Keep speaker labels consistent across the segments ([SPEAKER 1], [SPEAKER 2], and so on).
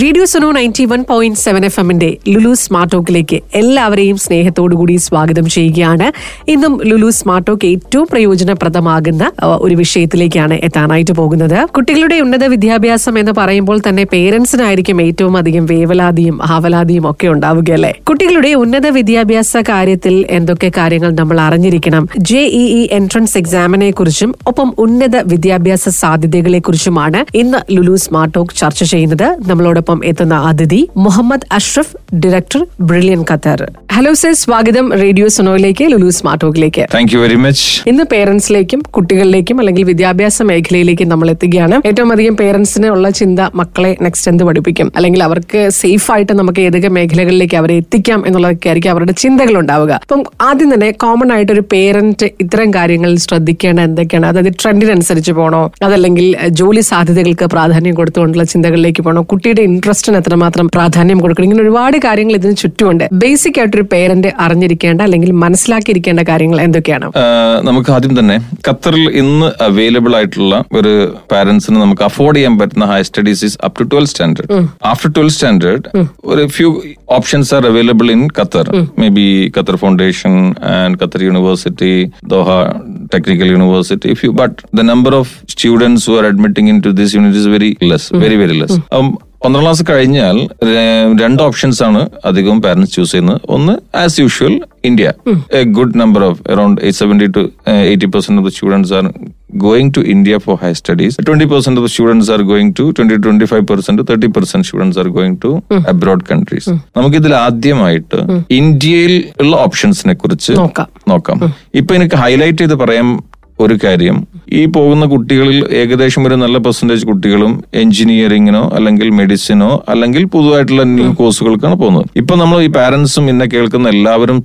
[SPEAKER 1] Radio Suno ninety one point seven F എമ്മിന്റെ Lulu smart ടോക്കിലേക്ക് എല്ലാവരെയും സ്നേഹത്തോടുകൂടി സ്വാഗതം ചെയ്യുകയാണ്. ഇന്നും ലുലു സ്മാർട്ട് ടോക്ക് ഏറ്റവും പ്രയോജനപ്രദമാകുന്ന ഒരു വിഷയത്തിലേക്കാണ് എത്താനായിട്ട് പോകുന്നത്. കുട്ടികളുടെ ഉന്നത വിദ്യാഭ്യാസം എന്ന് പറയുമ്പോൾ തന്നെ പേരൻസിനായിരിക്കും ഏറ്റവും അധികം വേവലാതിയും ആവലാതിയും ഒക്കെ ഉണ്ടാവുകയല്ലേ? കുട്ടികളുടെ ഉന്നത വിദ്യാഭ്യാസ കാര്യത്തിൽ എന്തൊക്കെ കാര്യങ്ങൾ നമ്മൾ അറിഞ്ഞിരിക്കണം? ജെ ഇ എൻട്രൻസ് എക്സാമിനെ കുറിച്ചും ഒപ്പം ഉന്നത വിദ്യാഭ്യാസ സാധ്യതകളെ കുറിച്ചുമാണ് ഇന്ന് ലുലു സ്മാർട്ട് ടോക്ക് ചർച്ച ചെയ്യുന്നത്. നമ്മളോടൊപ്പം എത്തുന്ന അതിഥി Muhammad Ashraf director brilliant Qatar hello sir സ്വാഗതം റേഡിയോ സുനോയിലേക്ക് ലുലു സ്മാർട്ട് ടോക്കിലേക്ക്
[SPEAKER 2] താങ്ക് യു വെരി മച്ച്
[SPEAKER 1] ഇന്ന് പേരൻസിലേക്കും കുട്ടികളിലേക്കും അല്ലെങ്കിൽ വിദ്യാഭ്യാസ മേഖലയിലേക്കും നമ്മൾ എത്തുകയാണ്. ഏറ്റവും അധികം പേരൻസിന് ഉള്ള ചിന്ത മക്കളെ നെക്സ്റ്റ് എന്ത് പഠിപ്പിക്കും? അല്ലെങ്കിൽ അവർക്ക് സേഫ് ആയിട്ട് നമുക്ക് ഏതൊക്കെ മേഖലകളിലേക്ക് അവരെ എത്തിക്കാം എന്നുള്ളതൊക്കെ ആയിരിക്കും അവരുടെ ചിന്തകൾ ഉണ്ടാവുക. അപ്പം ആദ്യം തന്നെ കോമൺ ആയിട്ട് ഒരു പേരന്റ് ഇത്തരം കാര്യങ്ങളിൽ ശ്രദ്ധിക്കേണ്ട എന്തൊക്കെയാണ്? അതായത് ട്രെൻഡിനനുസരിച്ച് പോകണോ അതല്ലെങ്കിൽ ജോലി സാധ്യതകൾക്ക് പ്രാധാന്യം കൊടുത്തുകൊണ്ടുള്ള ചിന്തകളിലേക്ക് പോകണോ കുട്ടിയുടെ ഇൻട്രസ്റ്റിന് എത്രമാത്രം പ്രാധാന്യം കൊടുക്കണം? ഇങ്ങനെ ഒരുപാട് കാര്യങ്ങൾ ഇതിന് ചുറ്റുമുണ്ട്. ബേസിക് ആയിട്ടൊരു പേരന്റ് അറിഞ്ഞിരിക്കേണ്ട അല്ലെങ്കിൽ മനസ്സിലാക്കിയിരിക്കേണ്ട കാര്യങ്ങൾ എന്തൊക്കെയാണ്?
[SPEAKER 2] നമുക്ക് ആദ്യം തന്നെ ഖത്തറിൽ ഇന്ന് അവൈലബിൾ ആയിട്ടുള്ള ഒരു പാരന്റ്സിന് നമുക്ക് അഫോർഡ് ചെയ്യാൻ പറ്റുന്ന higher studies is up to twelve standard after twelve standard ഒരു few options are available in Qatar maybe Qatar Foundation and Qatar University Doha technical university if you but the number of students who are admitting into this unit is very less very very less പന്ത്രണ്ടാം class കഴിഞ്ഞാൽ രണ്ട് options ആണ് അധികവും parents choose ചെയ്യുന്നത്. ഒന്ന് as usual India a good number of around seventy two eighty percent of the students are going to India for higher studies. 20% of the students are going to 20 25% to 30% students are going to abroad countries. നമുക്കിതിൽ ആദ്യമായിട്ട് ഇന്ത്യയിൽ ഉള്ള ഓപ്ഷൻസിനെ കുറിച്ച്
[SPEAKER 1] നോക്കാം.
[SPEAKER 2] നോക്കാം. ഇപ്പൊ എനിക്ക് highlight ചെയ്ത് പറയാൻ ഒരു കാര്യം. ഈ പോകുന്ന കുട്ടികളിൽ ഏകദേശം ഒരു നല്ല പെർസെന്റേജ് കുട്ടികളും എഞ്ചിനീയറിങ്ങിനോ അല്ലെങ്കിൽ മെഡിസിനോ അല്ലെങ്കിൽ പുതുതായിട്ടുള്ള ന്യൂ കോഴ്സുകൾക്കാണ് പോകുന്നത്. ഇപ്പൊ നമ്മൾ ഈ പാരന്റ്സും ഇന്നെ കേൾക്കുന്ന എല്ലാവരും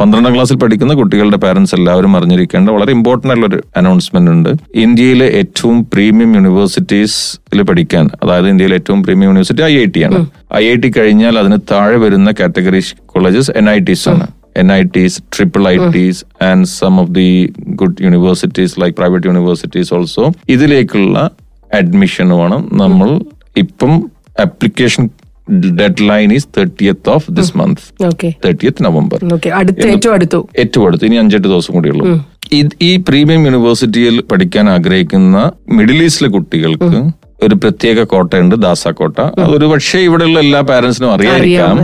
[SPEAKER 2] പന്ത്രണ്ടാം ക്ലാസ്സിൽ പഠിക്കുന്ന കുട്ടികളുടെ പാരന്റ്സ് എല്ലാവരും അറിഞ്ഞിരിക്കേണ്ട വളരെ ഇമ്പോർട്ടന്റ് ആയിട്ടുള്ള ഒരു അനൗൺസ്മെന്റ് ഉണ്ട്. ഇന്ത്യയിലെ ഏറ്റവും പ്രീമിയം യൂണിവേഴ്സിറ്റീസിൽ പഠിക്കാൻ അതായത് ഇന്ത്യയിലെ ഏറ്റവും premium university I I T ആണ്. ഐ ഐ ടി കഴിഞ്ഞാൽ അതിന് താഴെ വരുന്ന category colleges N I Ts ആണ്. NITs, triple ITs, and some of the good universities like private universities also. ഇതിലേക്കുള്ള അഡ്മിഷനുമാണ് നമ്മൾ ഇപ്പം application deadline is thirtieth
[SPEAKER 1] of
[SPEAKER 2] this month
[SPEAKER 1] thirtieth November ഏറ്റവും അടുത്തു.
[SPEAKER 2] ഇനി അഞ്ചെട്ട് ദിവസം കൂടിയുള്ളൂ ഈ പ്രീമിയം യൂണിവേഴ്സിറ്റിയിൽ പഠിക്കാൻ ആഗ്രഹിക്കുന്ന മിഡിൽ ഈസ്റ്റിലെ കുട്ടികൾക്ക് ഒരു പ്രത്യേക കോട്ടയുണ്ട് ദാസ കോട്ട അതൊരു പക്ഷേ ഇവിടെയുള്ള എല്ലാ പാരന്റ്സിനും അറിയാതിരിക്കാം.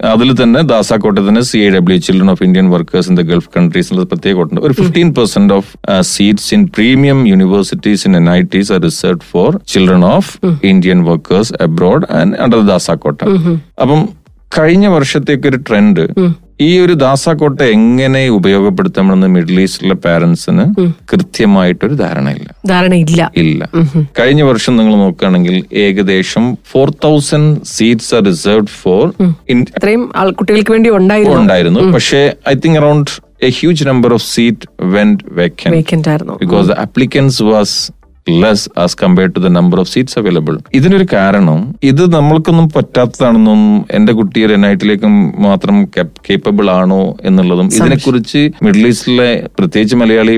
[SPEAKER 2] അതിൽ തന്നെ കോട്ട തന്നെ C I W children of Indian workers in the Gulf countries എന്നുള്ള പ്രത്യേക കോട്ടുണ്ട് ഒരു fifteen percent of seats in premium universities in N I Ts are reserve for children of Indian workers abroad and under DASA quota അപ്പം കഴിഞ്ഞ വർഷത്തേക്ക് ഒരു trend ഈ ഒരു ദാസക്കോട്ട എങ്ങനെ ഉപയോഗപ്പെടുത്തണമെന്ന് മിഡിൽ ഈസ്റ്റിലെ പാരന്റ്സിന് കൃത്യമായിട്ടൊരു ധാരണയില്ല.
[SPEAKER 1] ധാരണയില്ല.
[SPEAKER 2] ഇല്ല. കഴിഞ്ഞ വർഷം നിങ്ങൾ നോക്കുകയാണെങ്കിൽ ഏകദേശം four thousand seats are reserved for
[SPEAKER 1] അത്രയും ആൾ കുട്ടികൾക്ക് വേണ്ടി ഉണ്ടായിരുന്നു.
[SPEAKER 2] ഉണ്ടായിരുന്നു. പക്ഷേ I think around a huge number of seat
[SPEAKER 1] went ആയിരുന്നു.
[SPEAKER 2] Because the applicants was less as compared to the number of seats available ഇതിനൊരു കാരണം ഇത് നമ്മൾക്കൊന്നും പറ്റാത്തതാണെന്നും എന്റെ കുട്ടി ഒരു ടിയിലേക്കും മാത്രം കേപ്പബിൾ ആണോ എന്നുള്ളതും ഇതിനെക്കുറിച്ച് മിഡിൽ ഈസ്റ്റിലെ പ്രത്യേകിച്ച് മലയാളി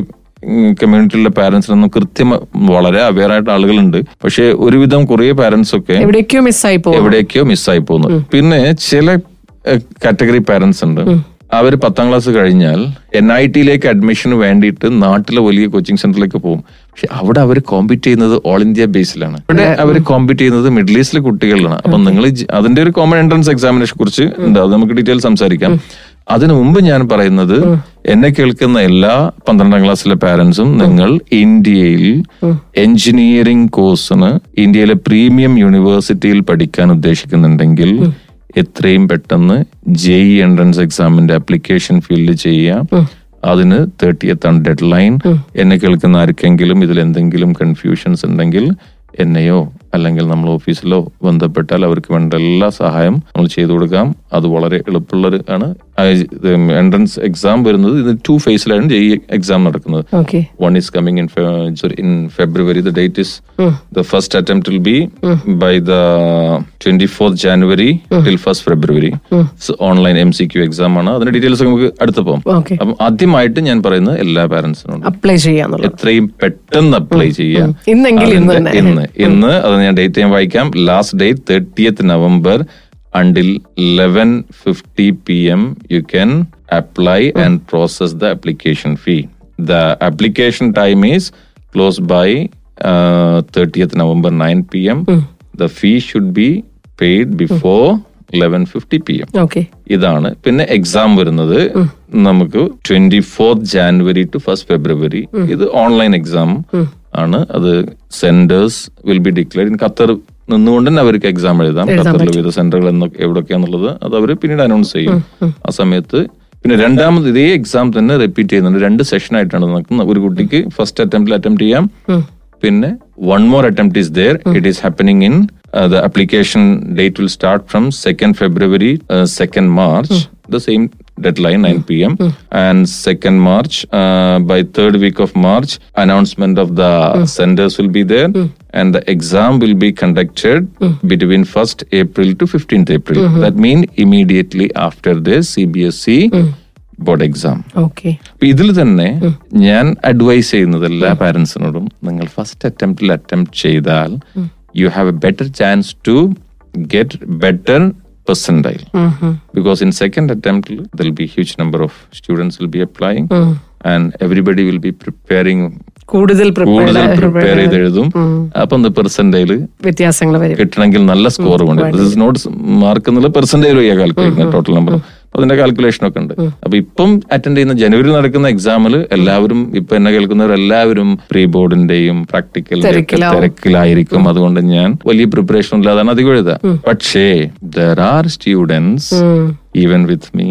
[SPEAKER 2] കമ്മ്യൂണിറ്റിയിലെ പാരന്റ്സിനൊന്നും കൃത്യം വളരെ അവെയർ ആയിട്ട് ആളുകളുണ്ട്. പക്ഷെ ഒരുവിധം കുറേ പാരന്റ്സ് ഒക്കെ
[SPEAKER 1] എവിടേക്കോ മിസ്സായി പോകും
[SPEAKER 2] എവിടേക്കോ മിസ്സായി പോകുന്നു. പിന്നെ ചില കാറ്റഗറി പാരന്റ്സ് ഉണ്ട്. അവർ പത്താം ക്ലാസ് കഴിഞ്ഞാൽ എൻ ഐ ടിയിലേക്ക് അഡ്മിഷന് വേണ്ടിയിട്ട് നാട്ടിലെ വലിയ കോച്ചിങ് സെന്ററിലേക്ക് പോകും. പക്ഷെ അവിടെ അവർ കോമ്പീറ്റ് ചെയ്യുന്നത് ഓൾ ഇന്ത്യ ബേസിലാണ് ഇവിടെ അവർ കോമ്പീറ്റ് ചെയ്യുന്നത് മിഡിൽ ഈസ്റ്റിലെ കുട്ടികളിലാണ്. അപ്പൊ നിങ്ങൾ അതിന്റെ ഒരു കോമൺ എൻട്രൻസ് എക്സാമിനേഷൻ കുറിച്ച് ഉണ്ട്. അത് നമുക്ക് ഡീറ്റെയിൽ സംസാരിക്കാം. അതിനു മുമ്പ് ഞാൻ പറയുന്നത് എന്നെ കേൾക്കുന്ന എല്ലാ പന്ത്രണ്ടാം ക്ലാസ്സിലെ പാരന്റ്സും നിങ്ങൾ ഇന്ത്യയിൽ എഞ്ചിനീയറിംഗ് കോഴ്സിന് ഇന്ത്യയിലെ പ്രീമിയം യൂണിവേഴ്സിറ്റിയിൽ പഠിക്കാൻ ഉദ്ദേശിക്കുന്നുണ്ടെങ്കിൽ എത്രയും പെട്ടെന്ന് ജെഇ എൻട്രൻസ് എക്സാമിന്റെ അപ്ലിക്കേഷൻ ഫീൽഡ് ചെയ്യാം അതിന് തേർട്ടിയത്ത് ആണ് ഡെഡ് ലൈൻ എന്നെ കേൾക്കുന്ന ആർക്കെങ്കിലും ഇതിൽ എന്തെങ്കിലും കൺഫ്യൂഷൻസ് ഉണ്ടെങ്കിൽ എന്നെയോ അല്ലെങ്കിൽ നമ്മൾ ഓഫീസിലോ ബന്ധപ്പെട്ടാൽ അവർക്ക് വേണ്ട എല്ലാ സഹായം നമ്മൾ ചെയ്തു കൊടുക്കാം. അത് വളരെ എളുപ്പമുള്ളൊരു ആണ്. എൻട്രൻസ് എക്സാം വരുന്നത് ഇത് ടു ഫേസിലാണ് ഈ എക്സാം നടക്കുന്നത്. One is coming in Fe- sorry, in February. The date is the first attempt will be by the 24th January till 1st February. So online MCQ exam ആണ്. അതിന്റെ details നമുക്ക് അടുത്ത് പോകും. അപ്പം ആദ്യമായിട്ട് ഞാൻ പറയുന്നത് എല്ലാ പാരന്റ്സിനും
[SPEAKER 1] അപ്ലൈ ചെയ്യാൻ
[SPEAKER 2] എത്രയും പെട്ടെന്ന് അപ്ലൈ ചെയ്യാം.
[SPEAKER 1] ഇന്ന്.
[SPEAKER 2] ഇന്ന് ഇന്ന് അത് ഞാൻ ഡേറ്റ് ഞാൻ വായിക്കാം last date thirtieth November until eleven fifty P M you can apply and process the application fee the application time is close by thirtieth November nine P M the fee should be paid before eleven fifty P M
[SPEAKER 1] okay
[SPEAKER 2] ഇതാണ്. പിന്നെ exam വരുന്നത് നമുക്ക് twenty fourth January to first February ഇത് online exam ആണ്. അത് centres will be declare in Qatar നിന്നുകൊണ്ട് തന്നെ അവർക്ക് എക്സാം എഴുതാം. ഖത്തറിൽ വിവിധ സെന്ററുകൾ എന്നൊക്കെ എവിടെയൊക്കെയാന്നുള്ളത് അത് അവർ പിന്നീട് അനൗൺസ് ചെയ്യും. ആ സമയത്ത് പിന്നെ രണ്ടാമത് ഇതേ എക്സാം തന്നെ റിപ്പീറ്റ് ചെയ്യുന്നുണ്ട്. രണ്ട് സെഷൻ ആയിട്ടാണ് നടക്കുന്നത്. ഒരു കുട്ടിക്ക് ഫസ്റ്റ് അറ്റംപ്റ്റിൽ അറ്റംപ്റ്റ് ചെയ്യാം. പിന്നെ one more attempt is there it is happening in the application date will start from second February second March the same deadline 9 pm and 2nd march uh, by third week of march announcement of the centers will be there and the exam will be conducted between 1st april to 15th april that mean immediately after this cbsc board exam
[SPEAKER 1] okay
[SPEAKER 2] അപ്പൊ ഇതിൽ തന്നെ ഞാൻ advise ചെയ്യുന്നത് എല്ലാ പാരന്റ്സിനോടും നിങ്ങൾ first അറ്റംപ്റ്റിൽ attempt ചെയ്താൽ you have a better chance to get better percentile because in second attempt there'll be huge number of students will be applying and everybody will be preparing
[SPEAKER 1] കൂടുതൽ
[SPEAKER 2] കൂടുതൽ
[SPEAKER 1] പ്രിപ്പയർ
[SPEAKER 2] ചെയ്ത് എഴുതും. അപ്പം പെർസെന്റൈൽ
[SPEAKER 1] വ്യത്യാസങ്ങൾ
[SPEAKER 2] കിട്ടണമെങ്കിൽ നല്ല സ്കോർ വേണം. ദിസ് നോട്ട് മാർക്ക് എന്നുള്ള പെർസെന്റേജ് വഴിയാ കാൽക്കുലേറ്റ് ടോട്ടൽ നമ്പർ അതിന്റെ കാൽക്കുലേഷൻ ഒക്കെ ഉണ്ട്. അപ്പൊ ഇപ്പം അറ്റൻഡ് ചെയ്യുന്ന ജനുവരി നടക്കുന്ന എക്സാമിൽ എല്ലാവരും ഇപ്പൊ എന്നെ കേൾക്കുന്നവരെല്ലാവരും പ്രീ ബോർഡിന്റെയും
[SPEAKER 1] പ്രാക്ടിക്കൽ
[SPEAKER 2] തിരക്കിലായിരിക്കും. അതുകൊണ്ട് ഞാൻ വലിയ പ്രിപ്പറേഷൻ ഇല്ലാതാണ് അധികം എഴുതുക. പക്ഷേ there are students even with me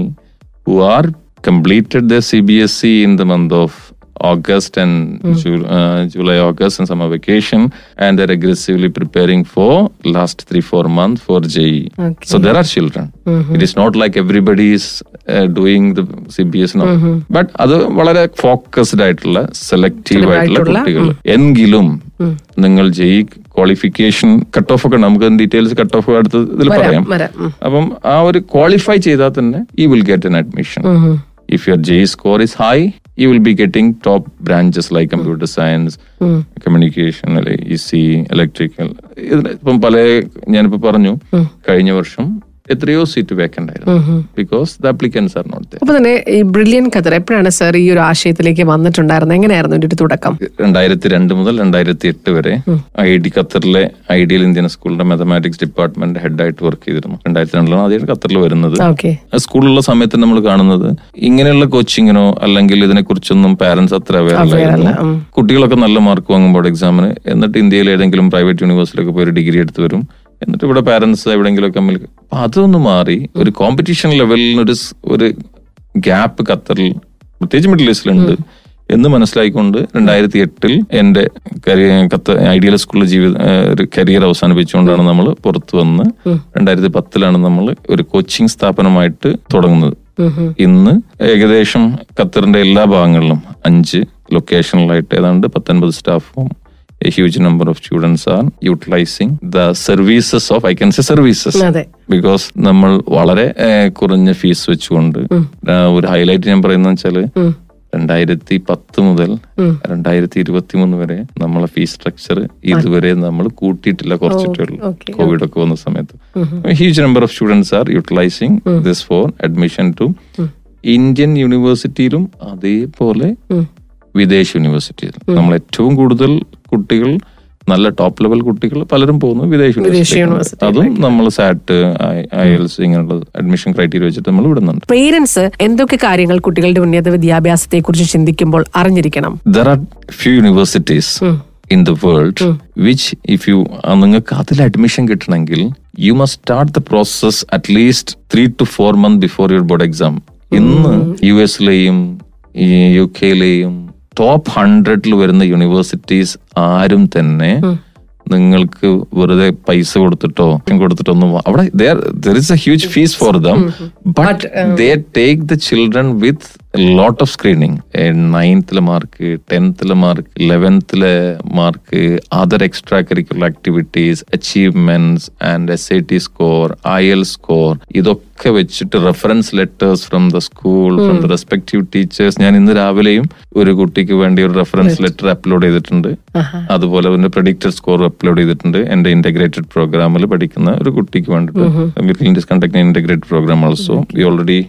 [SPEAKER 2] who are completed the C B S CBSE in the month of August and Ju- uh, July, August, and summer vacation, and they're aggressively preparing for last three, four months for JE.
[SPEAKER 1] Okay.
[SPEAKER 2] So there are children. It is not like everybody is uh, doing the CBS now. But അത് വളരെ focused ആയിട്ടുള്ള selective ആയിട്ടുള്ള കുട്ടികൾ എങ്കിലും നിങ്ങൾ ജെയ് qualification cut off ഒക്കെ നമുക്ക് details cut of അടുത്ത് ഇതിൽ പറയാം. അപ്പം ആ ഒരു ക്വാളിഫൈ ചെയ്താൽ തന്നെ ഈ will get an admission if your J score is high you will be getting top branches like computer science communication അല്ലെ ഇ സി ഇലക്ട്രിക്കൽ ഇതിന് ഇപ്പം പല ഞാനിപ്പോൾ പറഞ്ഞു കഴിഞ്ഞ വർഷം എത്രയോ സീറ്റ് വേക്കന്റ് ആയിരുന്നു. Because the applicants are not there
[SPEAKER 1] അപ്പൊ തന്നെ ഈ ബ്രില്യൻ ഖത്തർ എപ്പോഴാണ് സർ ഈ ഒരു ആശയത്തിലേക്ക് വന്നിട്ടുണ്ടായിരുന്നത്? എങ്ങനെയായിരുന്നു ഇതിന്റെ ഒരു തുടക്കം?
[SPEAKER 2] രണ്ടായിരത്തി രണ്ട് മുതൽ രണ്ടായിരത്തി എട്ട് വരെ ഐ ഡി ഖത്തറിലെ ഐഡിയൽ ഇന്ത്യൻ സ്കൂളിന്റെ മാത്തമാറ്റിക്സ് ഡിപ്പാർട്ട്മെന്റ് ഹെഡായിട്ട് വർക്ക് ചെയ്തിരുന്നു. രണ്ടായിരത്തി രണ്ടിലാണ് ആദ്യമായിട്ട് ഖത്തറിൽ വരുന്നത്. സ്കൂളിലുള്ള സമയത്ത് നമ്മൾ കാണുന്നത് ഇങ്ങനെയുള്ള കോച്ചിങ്ങിനോ അല്ലെങ്കിൽ ഇതിനെ കുറിച്ചൊന്നും പാരന്റ്സ് അത്ര അവയർ അല്ലായിരുന്നു. കുട്ടികളൊക്കെ നല്ല മാർക്ക് വാങ്ങുമ്പോൾ എക്സാമിന് എന്നിട്ട് ഇന്ത്യയിൽ ഏതെങ്കിലും പ്രൈവറ്റ് യൂണിവേഴ്സിറ്റിയിലൊക്കെ പോയി ഒരു ഡിഗ്രി എടുത്ത് വരും. എന്നിട്ട് ഇവിടെ പാരന്റ്സ് എവിടെയെങ്കിലുമൊക്കെ ഒക്കെ അപ്പൊ അതൊന്ന് മാറി ഒരു കോമ്പറ്റീഷൻ ലെവലിന് ഒരു ഒരു ഗ്യാപ്പ് ഖത്തറിൽ പ്രത്യേകിച്ച് മിഡിൽ ഈസ്റ്റിലുണ്ട് എന്ന് മനസ്സിലായിക്കൊണ്ട് രണ്ടായിരത്തി എട്ടിൽ എന്റെ ഖത്തർ ഐഡിയൽ സ്കൂളിൽ ജീവിത ഒരു കരിയർ അവസാനിപ്പിച്ചുകൊണ്ടാണ് നമ്മൾ പുറത്തു വന്ന് രണ്ടായിരത്തി പത്തിലാണ് നമ്മൾ ഒരു കോച്ചിങ് സ്ഥാപനമായിട്ട് തുടങ്ങുന്നത്. ഇന്ന് ഏകദേശം ഖത്തറിന്റെ എല്ലാ ഭാഗങ്ങളിലും അഞ്ച് ലൊക്കേഷനിലായിട്ട് ഏതാണ്ട് പത്തൊൻപത് സ്റ്റാഫും a huge number of students are utilizing the services of I can say services.
[SPEAKER 1] അതെ.
[SPEAKER 2] ബിക്കോസ് നമ്മൾ വളരെ കുറഞ്ഞ ഫീസ് വെച്ചുകൊണ്ട് ഒരു ഹൈലൈറ്റ് ഞാൻ പറയുന്നത് വെച്ചാൽ രണ്ടായിരത്തി പത്ത് മുതൽ രണ്ടായിരത്തി ഇരുപത്തി മൂന്ന് വരെ നമ്മളെ ഫീസ് സ്ട്രക്ചർ ഇതുവരെ നമ്മൾ കൂട്ടിയിട്ടില്ല കുറച്ചിട്ടേ ഉള്ളൂ കോവിഡ് ഒക്കെ വന്ന സമയത്ത്. Huge number of students are utilising this for admission to Indian യൂണിവേഴ്സിറ്റിയിലും അതേപോലെ വിദേശ യൂണിവേഴ്സിറ്റിയിൽ നമ്മൾ ഏറ്റവും കൂടുതൽ കുട്ടികൾ നല്ല ടോപ്പ് ലെവൽ കുട്ടികൾ പലരും പോകുന്നു വിദേശ യൂണിവേഴ്സിറ്റി അതും നമ്മൾ സാറ്റ് ഐ എൽസ് ഇങ്ങനെയുള്ള അഡ്മിഷൻ ക്രൈറ്റീരിയ വെച്ചിട്ട് നമ്മൾ വിടുന്നുണ്ട്.
[SPEAKER 1] പേരൻസ് എന്തൊക്കെ കാര്യങ്ങൾ കുട്ടികളുടെ ഉന്നത വിദ്യാഭ്യാസത്തെ കുറിച്ച് ചിന്തിക്കുമ്പോൾ അറിഞ്ഞിരിക്കണം?
[SPEAKER 2] There are few universities in the world which if you നിങ്ങൾക്ക് അതിൽ അഡ്മിഷൻ കിട്ടണമെങ്കിൽ you must start the process at least three to four month before your board exam ഇന്ന് യു എസിലെയും യു കെയിലെയും ടോപ്പ് ഹൺഡ്രഡിൽ വരുന്ന യൂണിവേഴ്സിറ്റീസ് ആരും തന്നെ നിങ്ങൾക്ക് വെറുതെ പൈസ കൊടുത്തിട്ടോ കൊടുത്തിട്ടൊന്നും അവിടെ there is a huge fees for them but they take the children with lot of screening നയൻത്തിലെ mark ടെൻത്തിലെ mark ഇലവൻത്തിലെ mark other extra curricular activities achievements and S I T score I L score ഇതൊക്കെ വെച്ചിട്ട് reference letters from the school from the respective teachers ഞാൻ ഇന്ന് രാവിലെയും ഒരു കുട്ടിക്ക് വേണ്ടി ഒരു റെഫറൻസ് ലെറ്റർ അപ്ലോഡ് ചെയ്തിട്ടുണ്ട്. അതുപോലെ പിന്നെ പ്രഡിക്റ്റഡ് സ്കോർ അപ്ലോഡ് ചെയ്തിട്ടുണ്ട്. എന്റെ ഇന്റഗ്രേറ്റഡ് പ്രോഗ്രാമിൽ പഠിക്കുന്ന ഒരു കുട്ടിക്ക് വേണ്ടിയിട്ട് conduct integrated programme also we already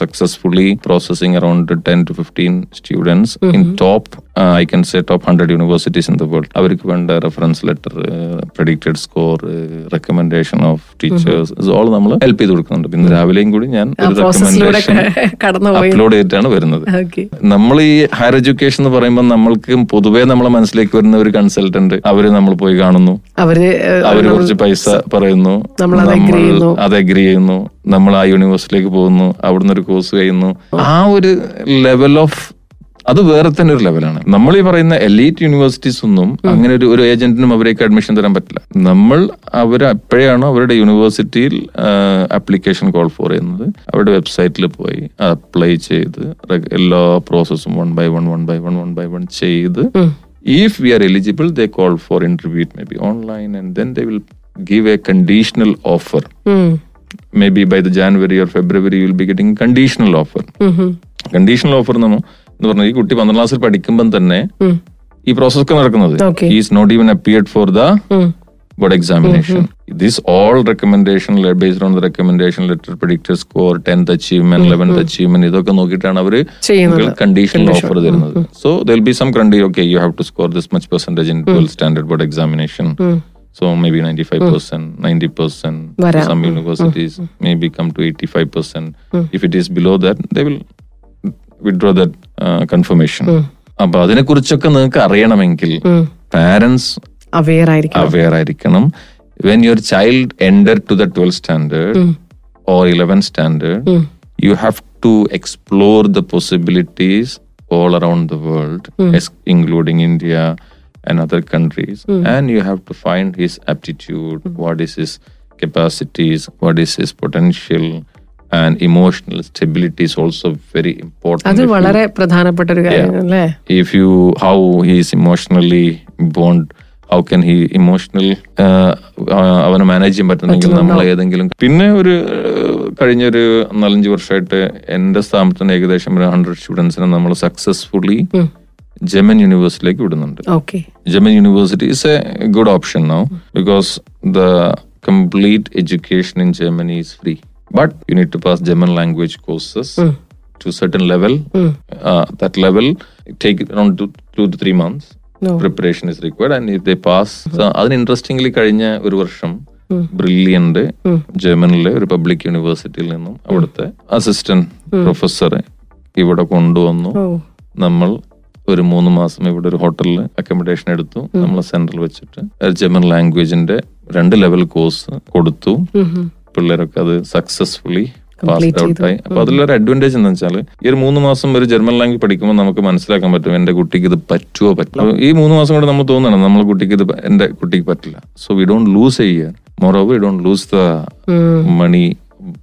[SPEAKER 2] successfully processing around 10 to 15 students mm-hmm. in top I can say top hundred universities in the world അവർക്ക് വേണ്ട reference letter predicted score recommendation of teachers all നമ്മൾ help ചെയ്ത് കൊടുക്കുന്നുണ്ട്. പിന്നെ രാവിലെയും കൂടി ഞാൻ ഒരു റെക്കമെൻഡേഷൻ അപ്ലോഡ് ചെയ്തിട്ടാണ് വരുന്നത്. നമ്മൾ ഈ ഹയർ എഡ്യൂക്കേഷൻ എന്ന് പറയുമ്പോൾ നമ്മൾക്ക് പൊതുവേ നമ്മളെ മനസ്സിലേക്ക് വരുന്ന ഒരു കൺസൾട്ടന്റ് അവർ നമ്മൾ പോയി കാണുന്നു.
[SPEAKER 1] അവർ
[SPEAKER 2] അവർ കുറച്ച് പൈസ പറയുന്നു.
[SPEAKER 1] നമ്മൾ. അത്
[SPEAKER 2] അഗ്രി ചെയ്യുന്നു. നമ്മൾ ആ യൂണിവേഴ്സിറ്റിയിലേക്ക് പോകുന്നു. അവിടുന്ന് ഒരു കോഴ്സ് കഴിയുന്നു. ആ ഒരു ലെവൽ ഓഫ് അത് വേറെ തന്നെ ഒരു ലെവലാണ് നമ്മൾ ഈ പറയുന്ന എലീറ്റ് യൂണിവേഴ്സിറ്റീസ് ഒന്നും അങ്ങനെ ഒരു ഒരു ഏജന്റിനും അവരേക്ക് അഡ്മിഷൻ തരാൻ പറ്റില്ല. നമ്മൾ അവർ എപ്പോഴാണോ അവരുടെ യൂണിവേഴ്സിറ്റിയിൽ അപ്ലിക്കേഷൻ കോൾ ഫോർ ചെയ്യുന്നത് അവരുടെ വെബ്സൈറ്റിൽ പോയി അപ്ലൈ ചെയ്ത് എല്ലാ പ്രോസസ്സും one by one one by one one by one ചെയ്ത് if we are eligible they call for interview it may be online and then they will give a conditional by
[SPEAKER 1] ഉം.
[SPEAKER 2] maybe or February getting conditional offer.
[SPEAKER 1] ഉം, ഉം.
[SPEAKER 2] Conditional offer നമ്മൾ എന്ന് പറഞ്ഞാൽ ഈ കുട്ടി പന്ത്രണ്ടാം ക്ലാസ്സിൽ പഠിക്കുമ്പോൾ തന്നെ ഈ പ്രോസസ് ഒക്കെ നടക്കുന്നത്. Is not even appeared for
[SPEAKER 1] the
[SPEAKER 2] board examination this all recommendation based on the recommendation letter recommendation score tenth achievement 10th achievement 11th achievement, ഇതൊക്കെ നോക്കിയിട്ടാണ് അവർ
[SPEAKER 1] കണ്ടീഷൻ
[SPEAKER 2] കണ്ടീഷണൽ ഓഫർ തരുന്നത്. So there'll be some condition okay you have to score this much percentage in twelfth standard board examination so may be ninety five percent ninety percent
[SPEAKER 1] വരാം.
[SPEAKER 2] Some universities may be come to eighty five percent if it is below that they will withdraw that confirmation അപ്പൊ അതിനെ കുറിച്ചൊക്കെ നിങ്ങൾക്ക് അറിയണമെങ്കിൽ parents
[SPEAKER 1] aware ആയിരിക്കും
[SPEAKER 2] aware ആയിരിക്കണം when your child enter to the 12th standard or 11th standard you have to explore the possibilities all around the world es- including india and other countries and you have to find his aptitude what is his capacities what is his potential and emotional stability is also very important
[SPEAKER 1] അത് വളരെ പ്രധാനപ്പെട്ട ഒരു കാര്യമാണ് അല്ലേ
[SPEAKER 2] if you how he is emotionally bond how can he emotional uh, uh, അവനെ manage ചെയ്യാൻ പറ്റുന്നെങ്കിൽ നമ്മൾ ഏതെങ്കിലും പിന്നെ ഒരു uh, കഴിഞ്ഞൊരു നാലഞ്ച് വർഷമായിട്ട് എന്റെ സ്ഥാപനത്തിൽ തന്നെ ഏകദേശം ഒരു ഹൺഡ്രഡ് സ്റ്റുഡൻസിനെ നമ്മൾ സക്സസ്ഫുള്ളി ജമൻ യൂണിവേഴ്സിറ്റിയിലേക്ക് വിടുന്നുണ്ട് German University is a good option now because the complete education in Germany is free. But you need to pass German language courses to a certain level. Uh, that level take around two, two to three months.
[SPEAKER 1] No.
[SPEAKER 2] Preparation is required, and if they pass, so അതിന് interestingly കഴിഞ്ഞ ഒരു വർഷം brilliant ജർമ്മനിലെ ഒരു public യൂണിവേഴ്സിറ്റിയിൽ നിന്നും അവിടുത്തെ assistant പ്രൊഫസറെ ഇവിടെ കൊണ്ടുവന്നു. നമ്മൾ ഒരു മൂന്ന് മാസം ഇവിടെ ഒരു ഹോട്ടലിൽ അക്കോമഡേഷൻ എടുത്തു. നമ്മളെ സെന്ററിൽ വെച്ചിട്ട് ജർമ്മൻ ലാംഗ്വേജിന്റെ രണ്ട് ലെവൽ കോഴ്സ് കൊടുത്തു. പിള്ളേരൊക്കെ അത് സക്സസ്ഫുള്ളി പാസ്ഡ് അപ്പൊ അതിലൊരു അഡ്വാന്റേജ് എന്ന് വെച്ചാൽ ഈ ഒരു മൂന്ന് മാസം ഒരു ജർമ്മൻ ലാംഗ്വേജ് പഠിക്കുമ്പോൾ നമുക്ക് മനസ്സിലാക്കാൻ പറ്റും എന്റെ കുട്ടിക്ക് ഇത് പറ്റുമോ പറ്റില്ല. ഈ മൂന്ന് മാസം കൊണ്ട് നമ്മൾ തോന്നണം നമ്മളെ കുട്ടിക്ക് ഇത് എന്റെ കുട്ടിക്ക് പറ്റില്ല. So we don't lose a year more over we don't lose the money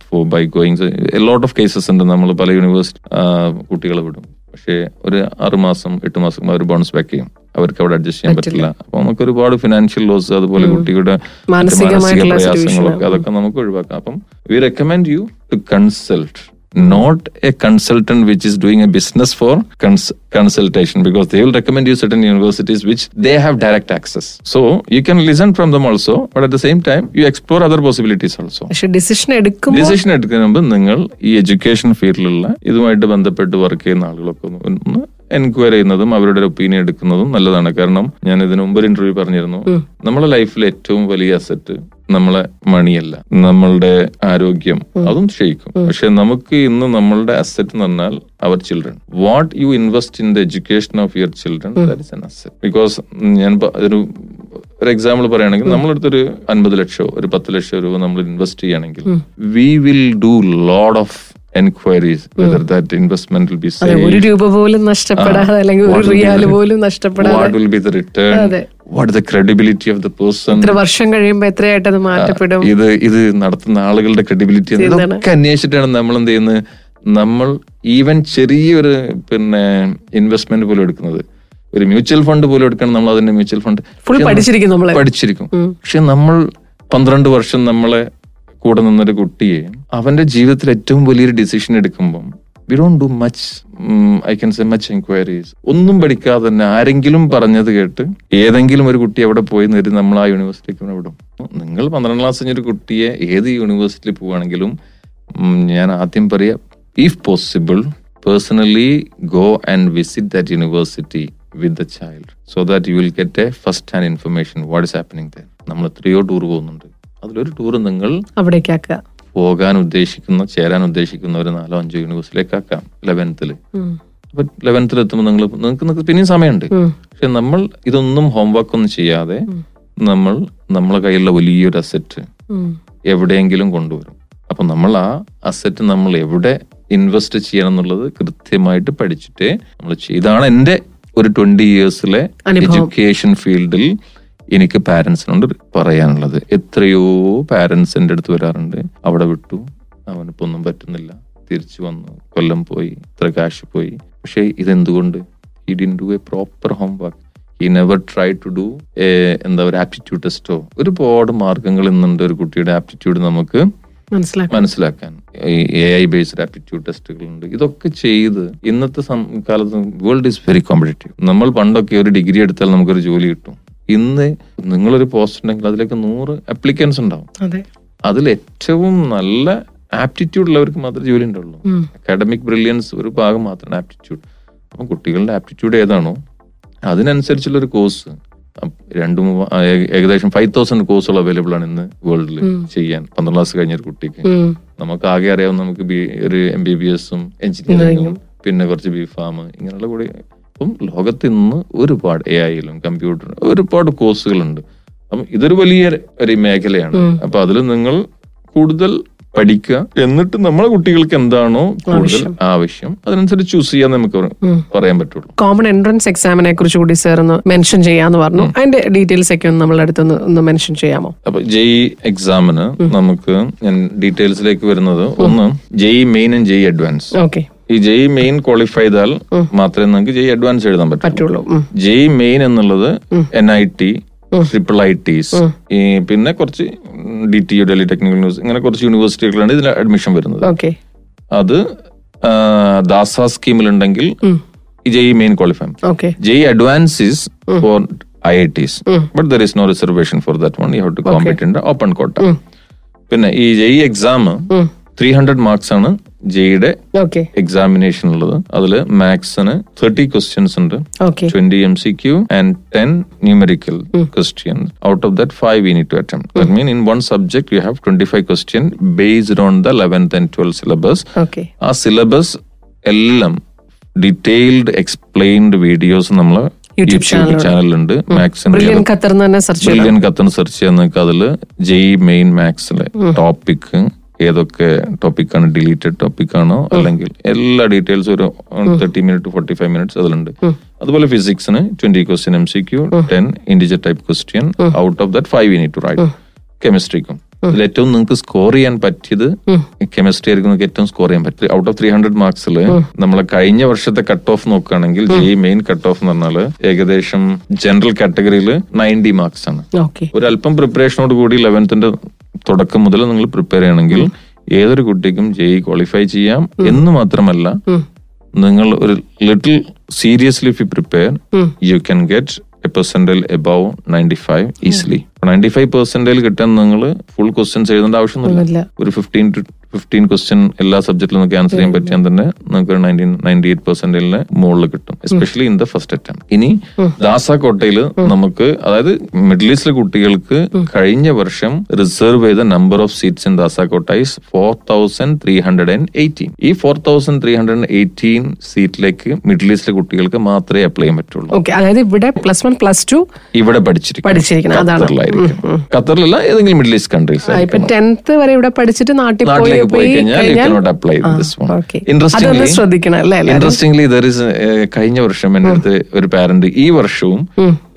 [SPEAKER 2] for by going lot of cases ഉണ്ട്. നമ്മൾ പല യൂണിവേഴ്സിറ്റി കുട്ടികളെ വിടും. പക്ഷേ ഒരു ആറുമാസം എട്ട് മാസം അവർ ബോണസ് ബാക്ക് ചെയ്യും. അവർക്ക് അവിടെ അഡ്ജസ്റ്റ് ചെയ്യാൻ പറ്റില്ല. അപ്പൊ നമുക്ക് ഒരുപാട് ഫിനാൻഷ്യൽ ലോസ് അതുപോലെ കുട്ടിയുടെ മാനസിക പ്രയാസങ്ങളൊക്കെ അതൊക്കെ നമുക്ക് ഒഴിവാക്കാം. അപ്പം we recommend you to consult not a consultant which is doing a business for consultation because they will recommend you certain universities which they have direct access so you can listen from them also but at the same time you explore other possibilities also
[SPEAKER 1] പക്ഷെ decision എടുക്കുമ്പോൾ
[SPEAKER 2] decision എടുക്കുന്നതിന് മുമ്പ് നിങ്ങൾ ഈ education ഫീൽഡിലുള്ള ഇതുമായിട്ട് ബന്ധപ്പെട്ട് work ചെയ്യുന്ന ആളുകളൊക്കെ ഒന്ന് എൻക്വയർ ചെയ്യുന്നതും അവരുടെ ഒരു ഒപ്പീനിയൻ എടുക്കുന്നതും നല്ലതാണ്. കാരണം ഞാൻ ഇതിനു മുമ്പ് ഒരു ഇന്റർവ്യൂ പറഞ്ഞിരുന്നു. നമ്മുടെ ലൈഫിൽ ഏറ്റവും വലിയ അസറ്റ് നമ്മളെ മണിയല്ല. നമ്മളുടെ ആരോഗ്യം അതും ക്ഷയിക്കും. പക്ഷെ നമുക്ക് ഇന്ന് നമ്മളുടെ അസറ്റ് എന്ന് പറഞ്ഞാൽ അവർ children what you invest in the education of your children that is an asset because ഞാൻ ഒരു ഒരു എക്സാമ്പിൾ പറയുകയാണെങ്കിൽ നമ്മളടുത്തൊരു അൻപത് ലക്ഷോ ഒരു പത്ത് ലക്ഷം രൂപ നമ്മൾ ഇൻവെസ്റ്റ് ചെയ്യുകയാണെങ്കിൽ we will do load of enquiries whether that investment will
[SPEAKER 1] be ഒരു രൂപ പോലും നഷ്ടപ്പെടാതെ അല്ലെങ്കിൽ ഒരു റിയാൽ പോലും നഷ്ടപ്പെടാതെ
[SPEAKER 2] what will be
[SPEAKER 1] the
[SPEAKER 2] return. What the credibility of the
[SPEAKER 1] person വർഷം കഴിയുമ്പോൾ എത്രയായിട്ട് അത് മാറ്റപ്പെടും?
[SPEAKER 2] ഇത് ഇത് നടത്തുന്ന ആളുകളുടെ ക്രെഡിബിലിറ്റി ഇതൊക്കെ അന്വേഷിച്ചിട്ടാണ് നമ്മൾ എന്ത് ചെയ്യുന്നത്? നമ്മൾ ഈവൻ ചെറിയൊരു പിന്നെ ഇൻവെസ്റ്റ്മെന്റ് പോലും എടുക്കുന്നത്. ഒരു മ്യൂച്വൽ ഫണ്ട് പോലും എടുക്കണം നമ്മൾ അതിന്റെ മ്യൂച്വൽ ഫണ്ട്
[SPEAKER 1] പഠിച്ചിരിക്കും നമ്മൾ
[SPEAKER 2] പഠിച്ചിരിക്കും. പക്ഷെ നമ്മൾ പന്ത്രണ്ട് വർഷം നമ്മളെ കൂടെ നിന്നൊരു കുട്ടിയെ അവന്റെ ജീവിതത്തിൽ ഏറ്റവും വലിയൊരു ഡിസിഷൻ എടുക്കുമ്പം we don't do much I can say much enquiries ഒന്നും പഠിക്കാതെ തന്നെ ആരെങ്കിലും പറഞ്ഞത് കേട്ട് ഏതെങ്കിലും ഒരു കുട്ടി അവിടെ പോയി നേരി നമ്മൾ ആ യൂണിവേഴ്സിറ്റിക്ക് വിടും. നിങ്ങൾ പന്ത്രണ്ടാം ക്ലാസ് കഴിഞ്ഞൊരു കുട്ടിയെ ഏത് യൂണിവേഴ്സിറ്റിയിൽ പോവുകയാണെങ്കിലും ഞാൻ ആദ്യം പറയാ if possible personally go and visit that university with the child so that you will get a first hand information what is happening there നമ്മൾ എത്രയോ ടൂർ പോകുന്നുണ്ട്. അതിലൊരു ടൂർ നിങ്ങൾ
[SPEAKER 1] അവിടേക്ക് ആക്കുക.
[SPEAKER 2] പോകാൻ ഉദ്ദേശിക്കുന്ന ചേരാൻ ഉദ്ദേശിക്കുന്ന ഒരു നാലോ അഞ്ചോ യൂണിവേഴ്സിലേക്ക് ആക്കാം
[SPEAKER 1] ലെവൻത്തിൽ.
[SPEAKER 2] അപ്പൊ ലെവൻത്തിൽ എത്തുമ്പോൾ നിങ്ങൾ നിങ്ങൾക്ക് നിങ്ങൾക്ക് പിന്നെയും സമയമുണ്ട്. പക്ഷെ നമ്മൾ ഇതൊന്നും ഹോംവർക്ക് ഒന്നും ചെയ്യാതെ നമ്മൾ നമ്മളെ കയ്യിലുള്ള വലിയൊരു അസറ്റ് എവിടെയെങ്കിലും കൊണ്ടുവരും. അപ്പൊ നമ്മൾ ആ അസറ്റ് നമ്മൾ എവിടെ ഇൻവെസ്റ്റ് ചെയ്യണം എന്നുള്ളത് കൃത്യമായിട്ട് പഠിച്ചിട്ട് നമ്മൾ ഇതാണ് എന്റെ ഒരു ട്വന്റി ഇയേഴ്സിലെ. എഡ്യൂക്കേഷൻ ഫീൽഡിൽ എനിക്ക് പാരൻസിനോട് പറയാനുള്ളത്. എത്രയോ പാരൻസ് എന്റെ അടുത്ത് വരാറുണ്ട്. അവിടെ വിട്ടു. അവനിപ്പോ ഒന്നും പറ്റുന്നില്ല. തിരിച്ചു വന്നു. കൊല്ലം പോയി. ഇത്ര കാശ് പോയി. പക്ഷേ ഇതെന്തുകൊണ്ട്? He didn't do a proper homework he never try to do എന്താ ഒരു ആപ്റ്റിറ്റ്യൂഡ് ടെസ്റ്റോ ഒരുപാട് മാർഗങ്ങൾ ഇന്നുണ്ട് ഒരു കുട്ടിയുടെ ആപ്റ്റിറ്റ്യൂഡ് നമുക്ക്
[SPEAKER 1] മനസ്സിലാക്കാം
[SPEAKER 2] മനസ്സിലാക്കാൻ. എ ഐ ബേസ്ഡ് ആപ്റ്റിറ്റ്യൂഡ് ടെസ്റ്റുകളുണ്ട് ഇതൊക്കെ ചെയ്ത് ഇന്നത്തെ കാലത്ത് വേൾഡ് ഈസ് വെരി കോമ്പറ്റേറ്റീവ് നമ്മൾ പണ്ടൊക്കെ ഒരു ഡിഗ്രി എടുത്താൽ നമുക്കൊരു ജോലി കിട്ടും. ഇന്ന് നിങ്ങളൊരു പോസ്റ്റ് ഉണ്ടെങ്കിൽ അതിലേക്ക് നൂറ് അപ്ലിക്കൻസ് ഉണ്ടാവും.
[SPEAKER 1] അതെ.
[SPEAKER 2] അതിൽ ഏറ്റവും നല്ല ആപ്റ്റിറ്റ്യൂഡ് ഉള്ളവർക്ക് മാത്രമേ ജോലി ഉണ്ടാവുള്ളൂ. അക്കാഡമിക് ബ്രില്യൻസ് ഒരു ഭാഗം മാത്രമാണ് ആപ്റ്റിറ്റ്യൂഡ് അപ്പം കുട്ടികളുടെ ആപ്റ്റിറ്റ്യൂഡ് ഏതാണോ അതിനനുസരിച്ചുള്ള ഒരു കോഴ്സ് രണ്ട് ഏകദേശം ഫൈവ് തൗസൻഡ് കോഴ്സുകൾ അവൈലബിൾ ആണ് ഇന്ന് വേൾഡിൽ ചെയ്യാൻ. പന്ത്രണ്ട് ക്ലാസ് കഴിഞ്ഞ ഒരു കുട്ടിക്ക്. നമുക്ക് ആകെ അറിയാവുന്ന നമുക്ക് ബി ഒരു എം ബി ബി എസും എഞ്ചിനീയറിംഗും പിന്നെ കുറച്ച് ബി ഫാം ഇങ്ങനെയുള്ള കൂടി അപ്പം ലോകത്ത് ഇന്ന് ഒരുപാട് എ ഐയിലും കമ്പ്യൂട്ടർ ഒരുപാട് കോഴ്സുകളുണ്ട് അപ്പം ഇതൊരു വലിയ ഒരു മേഖലയാണ്. അപ്പൊ അതിൽ നിങ്ങൾ കൂടുതൽ പഠിക്കുക. എന്നിട്ട് നമ്മളെ കുട്ടികൾക്ക് എന്താണോ കൂടുതൽ ആവശ്യം. അതിനനുസരിച്ച് ചൂസ് ചെയ്യാൻ നമുക്ക് പറയാൻ പറ്റുള്ളൂ.
[SPEAKER 1] കോമൺ എൻട്രൻസ് എക്സാമിനെ കുറിച്ച് കൂടി സാർ ഒന്ന് മെൻഷൻ ചെയ്യാന്ന് പറഞ്ഞു. അതിന്റെ ഡീറ്റെയിൽസ് ഒക്കെ ഒന്ന് നമ്മളെ അടുത്ത് ഒന്ന് മെൻഷൻ ചെയ്യാമോ?
[SPEAKER 2] അപ്പൊ ജെഇ എക്സാമിന് നമുക്ക് ഞാൻ ഡീറ്റെയിൽസിലേക്ക് വരുന്നത്. ഒന്ന് JEE main and JEE advance
[SPEAKER 1] okay
[SPEAKER 2] ഈ ജെയ് മെയിൻ ക്വാളിഫൈ ചെയ്താൽ മാത്രമേ നമുക്ക് ജെയ് അഡ്വാൻസ് എഴുതാൻ പറ്റൂ.
[SPEAKER 1] പറ്റുള്ളൂ.
[SPEAKER 2] ജെയ് മെയിൻ എന്നുള്ളത് N I T triple I Ts ഈ പിന്നെ കുറച്ച് D T U Delhi technical university ഇങ്ങനെ കുറച്ച് യൂണിവേഴ്സിറ്റികളാണ് ഇതിൽ അഡ്മിഷൻ വരുന്നത്. അത് ദാസ സ്കീമിലുണ്ടെങ്കിൽ ഉണ്ടെങ്കിൽ JEE
[SPEAKER 1] main
[SPEAKER 2] qualify JEE advances for I I Ts but there is no reservation for that one you have to compete in open quota പിന്നെ ഈ JEE exam three hundred marks ആണ്
[SPEAKER 1] okay
[SPEAKER 2] examination ഉള്ളത്. അതിൽ മാത്സിന് thirty questions ഉണ്ട്. Twenty M C Q and ten numerical question out of that five you need to attempt that mean in one subject you have twenty five question based on the eleventh and twelfth syllabus
[SPEAKER 1] okay
[SPEAKER 2] ആ syllabus എല്ലാം detailed explained videos നമ്മൾ YouTube ചാനലുണ്ട്
[SPEAKER 1] Qatar
[SPEAKER 2] കത്തൻ search ചെയ്യാൻ നിങ്ങൾക്ക് അതിൽ ജെയ് main മാത്സിലെ topic ഏതൊക്കെ ടോപ്പിക്കാണ് ഡിലീറ്റഡ് ടോപ്പിക്കാണോ അല്ലെങ്കിൽ എല്ലാ ഡീറ്റെയിൽസും ഒരു thirty minute forty five minutes അതിലുണ്ട്. അതുപോലെ ഫിസിക്സിന് twenty question M C Q ten integer type question out of that five you need to write കെമിസ്ട്രിക്കും അതിൽ ഏറ്റവും നിങ്ങൾക്ക് സ്കോർ ചെയ്യാൻ പറ്റിയത് കെമിസ്ട്രി ആയിരിക്കും നിങ്ങൾക്ക് ഏറ്റവും സ്കോർ ചെയ്യാൻ പറ്റും ഔട്ട് ഓഫ് ത്രീ ഹൺഡ്രഡ് മാർക്സിൽ നമ്മളെ കഴിഞ്ഞ വർഷത്തെ കട്ട് ഓഫ് നോക്കുകയാണെങ്കിൽ ഈ മെയിൻ കട്ട് ഓഫ് എന്ന് പറഞ്ഞാൽ ഏകദേശം ജനറൽ കാറ്റഗറിയിൽ നയന്റി മാർക്സ് ആണ്. ഒരു അല്പം പ്രിപ്പറേഷനോട് കൂടി ലെവൻത്തിന്റെ തുടക്കം മുതൽ നിങ്ങൾ പ്രിപ്പയർ ചെയ്യണമെങ്കിൽ ഏതൊരു കുട്ടിക്കും ജെഇ ക്വാളിഫൈ ചെയ്യാം എന്ന് മാത്രമല്ല നിങ്ങൾ ഒരു little seriously if you prepare you can get a percentile above ninety five easily ninety five പെർസെന്റേജിൽ കിട്ടാൻ നിങ്ങൾ ഫുൾ ക്വസ്റ്റ്യൻസ് എഴുതേണ്ട ആവശ്യമൊന്നുമില്ല. ഒരു ഫിഫ്റ്റീൻ ടു ഫിഫ്റ്റീൻ ക്വസ്റ്റ്യൻ എല്ലാ സബ്ജക്റ്റിലും നിങ്ങൾക്ക് ആൻസർ ചെയ്യാൻ പറ്റിയാൽ തന്നെ നിങ്ങൾക്ക് നയന്റീൻ നയന്റി എയ്റ്റ് പെർസെന്റേലിന് മുകളിൽ കിട്ടും. Especially in the first attempt ഇനി ദാസ കോട്ടയിൽ നമുക്ക് അതായത് മിഡിൽ ഈസ്റ്റിലെ കുട്ടികൾക്ക് കഴിഞ്ഞ വർഷം റിസർവ് ചെയ്ത number of seats in DASA quota is four thousand three hundred and eighteen ഈ four thousand three hundred and eighteen സീറ്റിലേക്ക് മിഡിൽ ഈസ്റ്റിലെ കുട്ടികൾക്ക് മാത്രമേ അപ്ലൈ ചെയ്യാൻ പറ്റുള്ളൂ.
[SPEAKER 1] അതായത് ഇവിടെ പ്ലസ് വൺ പ്ലസ് ടു
[SPEAKER 2] ഇവിടെ പഠിച്ചിരിക്കും ഖത്തറിലല്ല ഏതെങ്കിലും മിഡിൽ ഈസ്റ്റ് കൺട്രീസ്
[SPEAKER 1] ടെൻത്ത് വരെ ഇവിടെ പഠിച്ചിട്ട് നാട്ടിൽ പോയി
[SPEAKER 2] നാട്ടിലേക്ക് പോയി
[SPEAKER 1] പോയി
[SPEAKER 2] കഴിഞ്ഞാൽ apply
[SPEAKER 1] this one okay
[SPEAKER 2] interestingly there is കഴിഞ്ഞ വർഷം എന്റെ അടുത്ത് ഒരു പാരന്റ് ഈ വർഷവും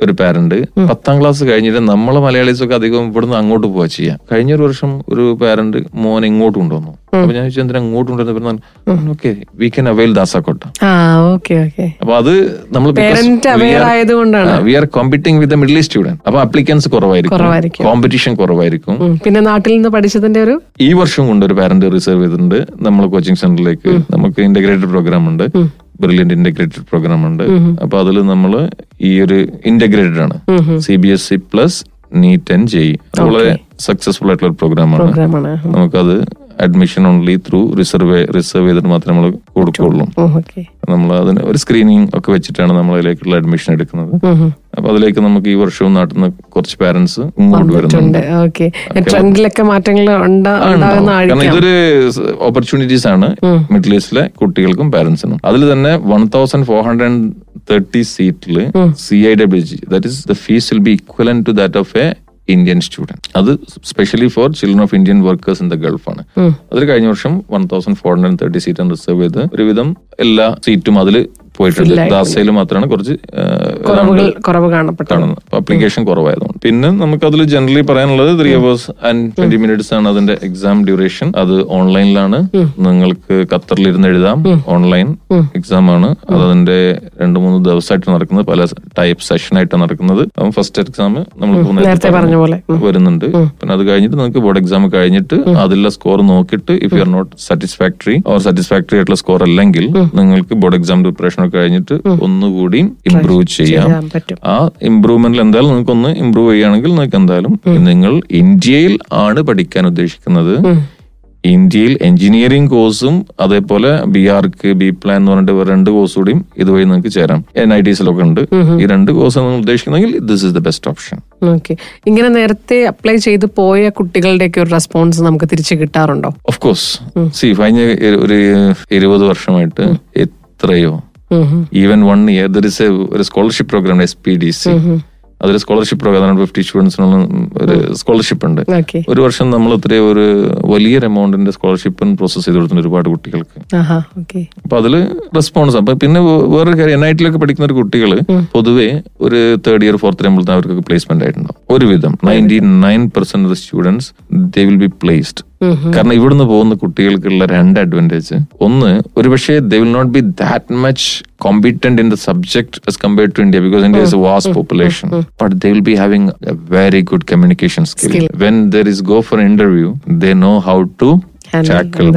[SPEAKER 2] ഒരു പാരന്റ് പത്താം ക്ലാസ് കഴിഞ്ഞിട്ട് നമ്മളെ മലയാളീസ് ഒക്കെ അധികം ഇവിടുന്ന് അങ്ങോട്ട് പോവാ ചെയ്യാം. കഴിഞ്ഞ ഒരു വർഷം ഒരു പാരന്റ് മോൻ ഇങ്ങോട്ട് കൊണ്ടുവന്നു. അപ്പൊ ഞാൻ ചോദിച്ചു എന്തിനാ ഇങ്ങോട്ട് കൊണ്ടുവന്നു ഓക്കെ വി കൻ അവൈൽ ദാസാക്കോട്ട. അപ്പൊ അത് നമ്മൾ we are competing with Middle East student അപ്പൊ അപ്ലിക്കൻസ് കുറവായിരിക്കും.
[SPEAKER 1] കുറവായിരിക്കും.
[SPEAKER 2] കോമ്പറ്റീഷൻ കുറവായിരിക്കും.
[SPEAKER 1] പിന്നെ നാട്ടിൽ നിന്ന് പഠിച്ചതിന്റെ ഒരു
[SPEAKER 2] ഈ വർഷം കൊണ്ട് ഒരു പാരന്റ് റിസർവ് ചെയ്തിട്ടുണ്ട്. നമ്മൾ കോച്ചിങ് സെന്ററിലേക്ക് നമുക്ക് ഇന്റഗ്രേറ്റഡ് പ്രോഗ്രാം ഉണ്ട്. ബ്രില്യന്റ് ഇന്റഗ്രേറ്റഡ് പ്രോഗ്രാം ഉണ്ട്. അപ്പൊ അതിൽ നമ്മൾ ഈ ഒരു ഇന്റഗ്രേറ്റഡ് ആണ്. C B S E plus NEET and JEE വളരെ സക്സസ്ഫുൾ ആയിട്ടുള്ള ഒരു പ്രോഗ്രാമാണ്
[SPEAKER 1] പ്രോഗ്രാമാണ്
[SPEAKER 2] നമുക്കത് admission only through reserve reserve ചെയ്തിട്ട് മാത്രമേ നമ്മൾ കൊടുക്കുള്ളൂ
[SPEAKER 1] ഓക്കെ
[SPEAKER 2] നമ്മൾ അതിന് ഒരു സ്ക്രീനിങ് ഒക്കെ വെച്ചിട്ടാണ് നമ്മൾ അതിലേക്കുള്ള അഡ്മിഷൻ എടുക്കുന്നത്. അപ്പൊ അതിലേക്ക് നമുക്ക് ഈ വർഷവും നാട്ടിൽ നിന്ന് കുറച്ച് പാരന്റ്സ് ഇങ്ങോട്ട് വരുന്നുണ്ട്.
[SPEAKER 1] ട്രെൻഡിലൊക്കെ മാറ്റങ്ങൾ
[SPEAKER 2] കാരണം ഇതൊരു ഓപ്പർച്യൂണിറ്റീസ് ആണ് മിഡിൽ ഈസ്റ്റിലെ കുട്ടികൾക്കും പാരന്റ്സിനും അതിൽ തന്നെ one thousand four hundred thirty സീറ്റിൽ C I W G that is the fees will be equivalent to that of a Indian student അത് specially for children of Indian workers in the Gulf ആണ്. അതിൽ കഴിഞ്ഞ വർഷം one thousand four hundred thirty seat reserve ചെയ്ത്. ഒരുവിധം എല്ലാ സീറ്റും അതിൽ പോയിട്ടുണ്ട്. ദാസയിൽ മാത്രമാണ് കുറച്ച്
[SPEAKER 1] കുറവ്
[SPEAKER 2] അപ്ലിക്കേഷൻ കുറവായതുകൊണ്ട്. പിന്നെ നമുക്ക് അതിൽ ജനറലി പറയാനുള്ളത് three hours and twenty minutes ആണ് അതിന്റെ എക്സാം ഡ്യൂറേഷൻ അത് ഓൺലൈനിലാണ് നിങ്ങൾക്ക് ഖത്തറിലിരുന്ന് എഴുതാം. ഓൺലൈൻ എക്സാം ആണ് അത് അതിന്റെ രണ്ട് മൂന്ന് ദിവസമായിട്ട് നടക്കുന്നത്. പല ടൈപ്പ് സെഷൻ ആയിട്ട് നടക്കുന്നത്. ഫസ്റ്റ് എക്സാം നമ്മൾ
[SPEAKER 1] നേരത്തെ പറഞ്ഞ പോലെ.
[SPEAKER 2] വരുന്നുണ്ട്. പിന്നെ അത് കഴിഞ്ഞിട്ട് നിങ്ങൾക്ക് ബോർഡ് എക്സാം കഴിഞ്ഞിട്ട് അതിലുള്ള സ്കോർ നോക്കിയിട്ട് if you are not satisfactory or satisfactory ആയിട്ടുള്ള സ്കോർ അല്ലെങ്കിൽ നിങ്ങൾക്ക് ബോർഡ് എക്സാം പ്രിപ്പറേഷൻ കഴിഞ്ഞിട്ട് ഒന്നുകൂടി ഇംപ്രൂവ് ചെയ്യാം. ആ ഇമ്പ്രൂവ്മെന്റിൽ എന്തായാലും നിങ്ങൾക്ക് ഒന്ന് ഇമ്പ്രൂവ് ചെയ്യുകയാണെങ്കിൽ നിങ്ങൾക്ക് എന്തായാലും നിങ്ങൾ ഇന്ത്യയിൽ ആണ് പഠിക്കാൻ ഉദ്ദേശിക്കുന്നത്. ഇന്ത്യയിൽ എഞ്ചിനീയറിംഗ് കോഴ്സും അതേപോലെ ബി ആർക്ക് ബി പ്ലാൻ എന്ന് പറഞ്ഞിട്ട് രണ്ട് കോഴ്സ് കൂടിയും ഇതുവഴി നിങ്ങൾക്ക് ചേരാം. എൻ ഐ ടിസിലൊക്കെ ഉണ്ട്. ഈ രണ്ട് കോഴ്സ് നിങ്ങൾ ഉദ്ദേശിക്കുന്നെങ്കിൽ this is the best option
[SPEAKER 1] okay ഇങ്ങനെ നേരത്തെ അപ്ലൈ ചെയ്ത് പോയ കുട്ടികളുടെയൊക്കെ ഒരു റെസ്പോൺസ് നമുക്ക് തിരിച്ചു കിട്ടാറുണ്ടോ?
[SPEAKER 2] ഓഫ് കോഴ്സ് സി കഴിഞ്ഞ ഒരു ഇരുപത് വർഷമായിട്ട് എത്രയോ even one year there is ഒരു scholarship programme S P D C അതൊരു സ്കോളർഷിപ്പ് പ്രോഗ്രാം ഫിഫ്റ്റി സ്റ്റുഡൻസിനുള്ള ഒരു സ്കോളർഷിപ്പ് ഉണ്ട്. ഒരു വർഷം നമ്മൾ ഇത്രയും ഒരു വലിയൊരു എമൗണ്ടിന്റെ സ്കോളർഷിപ്പ് പ്രോസസ് ചെയ്ത് കൊടുത്തിട്ടുണ്ട് ഒരുപാട് കുട്ടികൾക്ക്. അപ്പൊ അതിൽ റെസ്പോൺസ് അപ്പൊ പിന്നെ വേറൊരു കാര്യം എൻ ഐ ടിയിലൊക്കെ പഠിക്കുന്ന ഒരു കുട്ടികൾ പൊതുവെ ഒരു തേർഡ് ഇയർ ഫോർത്ത് ഇയർ ആകുമ്പോഴത്തേക്കും അവർക്ക് പ്ലേസ്മെന്റ് ആയിട്ടുണ്ടാവും. ഒരുവിധം ninety nine percent of the students they will be placed കാരണം ഇവിടുന്ന് പോകുന്ന കുട്ടികൾക്കുള്ള രണ്ട് അഡ്വാന്റേജ് ഒന്ന് ഒരുപക്ഷെ they will not be that much competent in the subject as compared to India because India is a vast population. But they will be having a very good communication skill.
[SPEAKER 1] Skill.
[SPEAKER 2] When there is go for interview, they know how to
[SPEAKER 1] Handle
[SPEAKER 2] tackle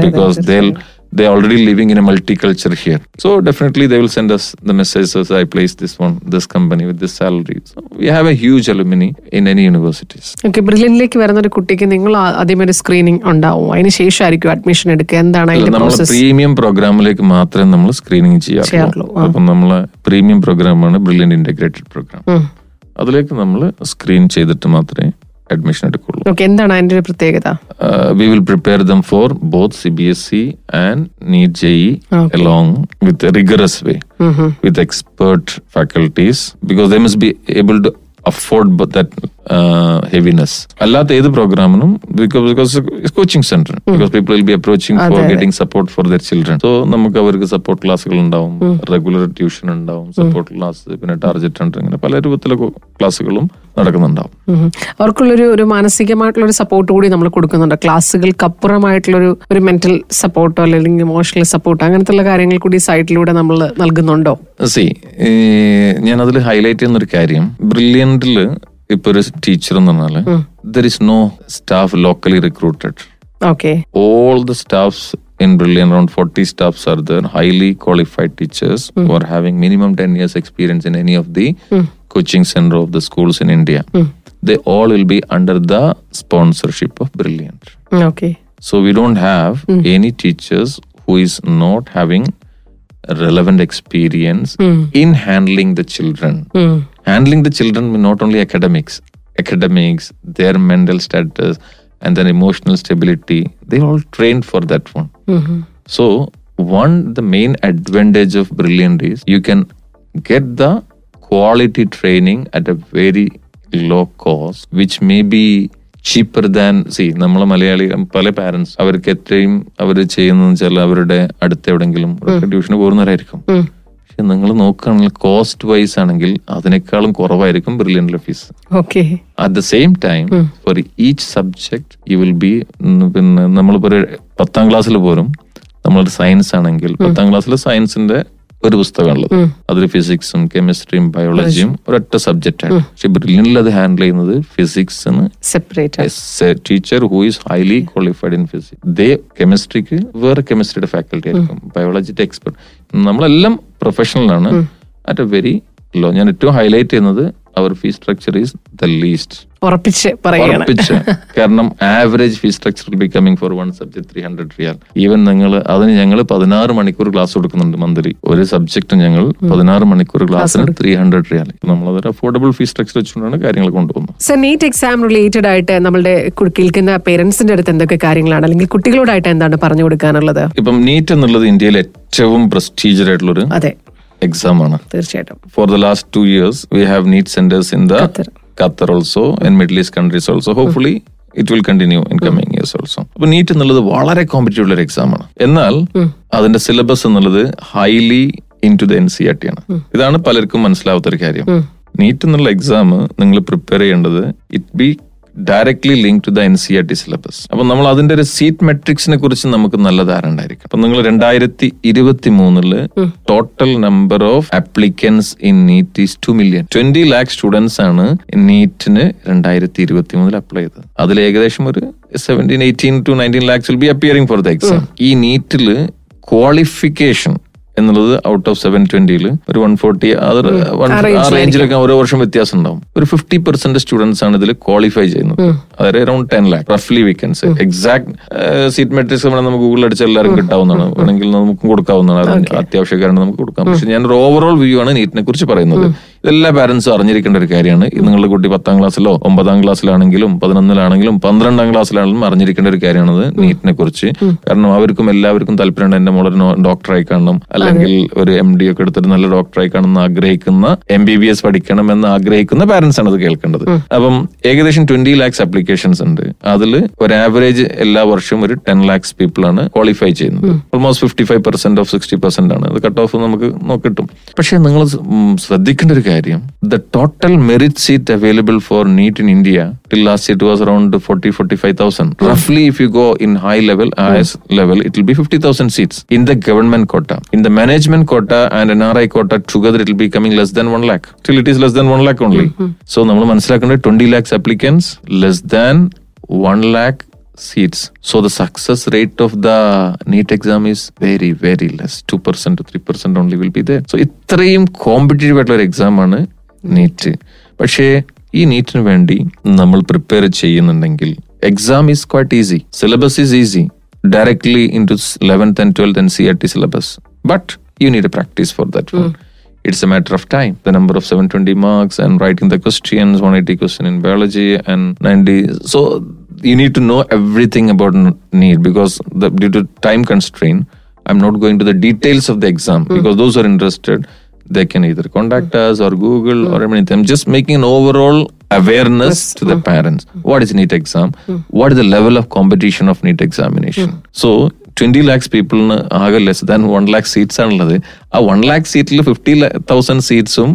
[SPEAKER 2] they'll they're already living in a multicultural here. So definitely they will send us the message as I place this one, this company with this salary. So we have a huge alumni in any universities.
[SPEAKER 1] Okay ബ്രില്യനിലേക്ക് വരുന്ന ഒരു കുട്ടിക്ക് നിങ്ങൾ ആദ്യം ഒരു screening ഉണ്ടാവും അതിന് ശേഷമായിരിക്കും അഡ്മിഷൻ എടുക്കുക എന്താണ് അതിന്റെ
[SPEAKER 2] നമ്മൾ പ്രീമിയം പ്രോഗ്രാമിലേക്ക് മാത്രമേ നമ്മൾ സ്ക്രീനിങ്
[SPEAKER 1] ചെയ്യാറുള്ളൂ.
[SPEAKER 2] അപ്പം നമ്മളെ പ്രീമിയം പ്രോഗ്രാമാണ് ബ്രില്യൻ ഇന്റഗ്രേറ്റഡ് പ്രോഗ്രാം അതിലേക്ക് നമ്മൾ സ്ക്രീൻ ചെയ്തിട്ട് മാത്രമേ അഡ്മിഷൻ എടുക്കുള്ളൂ
[SPEAKER 1] ഓക്കെ എന്താണ് അതിന്റെ ഒരു പ്രത്യേകത
[SPEAKER 2] we will prepare them for both C B S E and NEET JEE
[SPEAKER 1] Okay.
[SPEAKER 2] along with a rigorous way with expert faculties because they must be able to uh, heaviness. അല്ലാത്ത ഏത് പ്രോഗ്രാമിനും because because coaching centre because people will be approaching for getting support for their children so നമുക്ക് അവർക്ക് support ക്ലാസ്സുകൾ ഉണ്ടാവും. Regular tuition ഉണ്ടാവും. Support class പിന്നെ target ഉണ്ട് ഇങ്ങനെ പല രൂപത്തിലെ ക്ലാസ്സുകളും നടക്കുന്നുണ്ടാവും.
[SPEAKER 1] അവർക്കുള്ളൊരു ഒരു മാനസികമായിട്ടുള്ള ഒരു സപ്പോർട്ട് കൂടി നമ്മൾ കൊടുക്കുന്നുണ്ട്. ക്ലാസ്സുകൾക്ക് അപ്പുറമായിട്ടുള്ളൊരു ഒരു മെന്റൽ സപ്പോർട്ടോ അല്ലെങ്കിൽ ഇമോഷണൽ സപ്പോർട്ടോ അങ്ങനത്തെ കാര്യങ്ങൾ കൂടി സൈറ്റിലൂടെ നമ്മൾ നൽകുന്നുണ്ടോ?
[SPEAKER 2] സി ഞാൻ അതിൽ ഹൈലൈറ്റ് ചെയ്യുന്ന ഒരു കാര്യം. ബ്രില്യന്റിൽ ഇപ്പൊ ഒരു ടീച്ചർ എന്ന് പറഞ്ഞാല് there is no staff locally recruited
[SPEAKER 1] okay
[SPEAKER 2] all the staffs in Brilliant, around 40 staffs are there, highly qualified teachers who are having minimum 10 years experience in any of the coaching center of the schools in India. They all will be under the sponsorship of Brilliant.
[SPEAKER 1] Okay
[SPEAKER 2] So we don't have any teachers who is not having relevant experience in handling the children. Handling the children mean not only academics, academics, their mental status, and their emotional stability. They all trained for that one. So one, the main advantage of Brilliant is you can get the quality training at a very low cost, which may be cheaper than C നമ്മളെ മലയാളി പല parents അവർക്ക് എത്രയും അവർ ചെയ്യുന്നതെന്ന് വെച്ചാൽ അവരുടെ അടുത്ത് എവിടെങ്കിലും ട്യൂഷന് പോകുന്നവരായിരിക്കും നിങ്ങൾ നോക്കുകയാണെങ്കിൽ കോസ്റ്റ് വൈസ് ആണെങ്കിൽ അതിനേക്കാളും കുറവായിരിക്കും ബ്രില്യന്റിലെ fees
[SPEAKER 1] okay
[SPEAKER 2] at the same time for each subject you will be പിന്നെ നമ്മളിപ്പോ ഒരു പത്താം ക്ലാസ്സിൽ പോലും നമ്മളൊരു സയൻസ് ആണെങ്കിൽ പത്താം ക്ലാസ്സിൽ സയൻസിന്റെ ഒരു പുസ്തകമുള്ളത് അതിൽ ഫിസിക്സും കെമിസ്ട്രിയും ബയോളജിയും ഒരൊറ്റ സബ്ജക്റ്റ് ആണ്. പക്ഷെ ബ്രില്യനിൽ അത് ഹാൻഡിൽ ചെയ്യുന്നത് ഫിസിക്സിന്
[SPEAKER 1] separate
[SPEAKER 2] teacher who is highly qualified in physics ദേ കെമിസ്ട്രിക്ക് വേറെ കെമിസ്ട്രിയുടെ ഫാക്കൽറ്റി ആയിരിക്കും. ബയോളജിയുടെ എക്സ്പെർട്ട് നമ്മളെല്ലാം പ്രൊഫഷണൽ ആണ്. അറ്റ് എ വെരി ലോ ഞാൻ ഏറ്റവും ഹൈലൈറ്റ് ചെയ്യുന്നത് അവർ fee structure is the least
[SPEAKER 1] ഉറപ്പിച്ച് പറയുകയാണ്.
[SPEAKER 2] ഉറപ്പിച്ച്. കാരണം average fee structure becoming for one subject three hundred riyal even നിങ്ങൾ അതിന് ഞങ്ങൾ പതിനാറ് മണിക്കൂർ ക്ലാസ് കൊടുക്കുന്നുണ്ട് മന്ത്രി ഒരു സബ്ജക്ട് ഞങ്ങൾ പതിനാറ് മണിക്കൂർ ക്ലാസ്സിന് ത്രീ ഹൺഡ്രഡ് റിയാൽ നമ്മളതൊരു അഫോർഡബിൾ ഫീസ് സ്ട്രക്ചർ വെച്ചുകൊണ്ടാണ് കാര്യങ്ങൾ കൊണ്ടുപോകുന്നത്.
[SPEAKER 1] സർ നീറ്റ് എക്സാം റിലേറ്റഡ് ആയിട്ട് നമ്മുടെ കേൾക്കുന്ന പേരൻസിന്റെ അടുത്ത് എന്തൊക്കെ കാര്യങ്ങളാണ്? അല്ലെങ്കിൽ കുട്ടികളോടായിട്ട് എന്താണ് പറഞ്ഞു കൊടുക്കാനുള്ളത്?
[SPEAKER 2] ഇപ്പം നീറ്റ് എന്നുള്ളത് ഇന്ത്യയിൽ ഏറ്റവും പ്രസ്റ്റീജിയർ ആയിട്ടുള്ള ഒരു
[SPEAKER 1] അതെ.
[SPEAKER 2] എക്സാം ആണ്.
[SPEAKER 1] തീർച്ചയായിട്ടും.
[SPEAKER 2] For the last two years we have NEET centers in the
[SPEAKER 1] Qatar.
[SPEAKER 2] Also in Middle East countries also hopefully it will continue in coming years also. അപ്പൊ നീറ്റ് എന്നുള്ളത് വളരെ കോമ്പറ്റീവ് ഉള്ള ഒരു എക്സാം ആണ്. എന്നാൽ അതിന്റെ സിലബസ് എന്നുള്ളത് highly into the N C R T ആണ്. ഇതാണ് പലർക്കും മനസ്സിലാവാത്ത ഒരു കാര്യം നീറ്റ് എന്നുള്ള എക്സാം നിങ്ങൾ പ്രിപ്പയർ ചെയ്യേണ്ടത് it be directly link to the N C R T syllabus അപ്പൊ നമ്മൾ അതിന്റെ ഒരു സീറ്റ് മെട്രിക്സിനെ കുറിച്ച് നമുക്ക് നല്ല ധാരണ ഉണ്ടായിരിക്കും. അപ്പൊ നിങ്ങൾ രണ്ടായിരത്തി ഇരുപത്തി മൂന്നിൽ total number of applicants in NEET is two million twenty lakh students ആണ് നീറ്റിന് രണ്ടായിരത്തി ഇരുപത്തി മൂന്നിൽ അപ്ലൈ ചെയ്തത്. അതിൽ ഏകദേശം ഒരു seventeen eighteen to nineteen lakhs will be appearing for the exam ഈ നീറ്റിൽ ക്വാളിഫിക്കേഷൻ എന്നുള്ളത് ഔട്ട് ഓഫ് സെവൻ ട്വന്റിയിൽ ഒരു വൺ ഫോർട്ടി അത് ആ റേഞ്ചിലൊക്കെ ഓരോ വർഷം വ്യത്യാസം ഉണ്ടാവും ഒരു ഫിഫ്റ്റി പെർസെന്റ് സ്റ്റുഡൻസ് ആണ് ഇതിൽ ക്വാളിഫൈ ചെയ്യുന്നത്. അതായത് അറൌണ്ട് ടെൻ ലാക്ക് റഫ്ലി വീക്കൻസ് എക്സാക്ട് സീറ്റ് മെട്രിക്സ് നമ്മൾ നമുക്ക് ഗൂഗിളിൽ അടിച്ച് എല്ലാവരും കിട്ടാവുന്നതാണ്. വേണമെങ്കിൽ നമുക്ക് കൊടുക്കാവുന്നതാണ്. അത് അത്യാവശ്യക്കാരാണ് നമുക്ക് കൊടുക്കാം. പക്ഷെ ഞാൻ ഒരു ഓവറോൾ വ്യൂ ആണ് നീറ്റിനെ കുറിച്ച് പറയുന്നത്. ഇതെല്ലാ പാരന്റ്സും അറിഞ്ഞിരിക്കേണ്ട ഒരു കാര്യമാണ്. നിങ്ങളുടെ കുട്ടി പത്താം ക്ലാസ്സിലോ ഒമ്പതാം ക്ലാസ്സിലാണെങ്കിലും പതിനൊന്നിലാണെങ്കിലും പന്ത്രണ്ടാം ക്ലാസ്സിലാണെങ്കിലും അറിഞ്ഞിരിക്കേണ്ട ഒരു കാര്യമാണത് നീറ്റിനെ കുറിച്ച് കാരണം അവർക്കും എല്ലാവർക്കും താല്പര്യമുണ്ട് എന്റെ മോളൊരു ഡോക്ടറായി കാണണം. അല്ലെങ്കിൽ ഒരു എം ഡി ഒക്കെ എടുത്തിട്ട് നല്ല ഡോക്ടറായി കാണണം എന്ന് ആഗ്രഹിക്കുന്ന എം ബി ബി എസ് പഠിക്കണം എന്ന് ആഗ്രഹിക്കുന്ന പാരന്റ്സ് ആണ് അത് കേൾക്കേണ്ടത്. അപ്പം ഏകദേശം ട്വന്റി ലാക്സ് അപ്ലിക്കേഷൻസ് ഉണ്ട്. അതിൽ ഒരു ആവറേജ് എല്ലാ വർഷവും ഒരു ടെൻ ലാക്സ് പീപ്പിൾ ആണ് ക്വാളിഫൈ ചെയ്യുന്നത്. Almost fifty five percent of sixty percent ആണ്. അത് കട്ട് ഓഫ് നമുക്ക് നോക്കിട്ടും. പക്ഷെ നിങ്ങൾ ശ്രദ്ധിക്കേണ്ട ഒരു കാര്യം the total merit seat available for NEET in India till last it was around forty forty five thousand റഫ്ലി if you go in high level highest level it will be fifty thousand seats in the government quota in the management quota and N R I quota together it will be coming less than one lakh till it is less than one lakh only so നമ്മൾ മനസ്സിലാക്കേണ്ടത് twenty lakhs applicants less than one lakh seats. So the success rate of the NEET exam is very, very less. 2% to 3% only will be there. So ഇത്രയും competitive ആയിട്ടുള്ള ഒരു exam ആണ് NEET പക്ഷേ ഈ നീറ്റിന് വേണ്ടി നമ്മൾ പ്രിപ്പയർ ചെയ്യുന്നുണ്ടെങ്കിൽ exam is quite easy syllabus is easy directly into eleventh and twelfth and C R T syllabus but you need a practice for that one it's a matter of time the number of 720 marks and writing the questions 180 question in biology and 90 so you need to know everything about n- need because the, due to time constraint i'm not going to the details of the exam because those who are interested they can either contact us or google or anything i'm just making an overall awareness to the parents what is neat exam what is the level of competition of neat examination so twenty lakhs പീപ്പിളിന് ആകെ less than one lakh seats ആണുള്ളത് ആ one lakh സീറ്റിൽ fifty thousand സീറ്റ്സും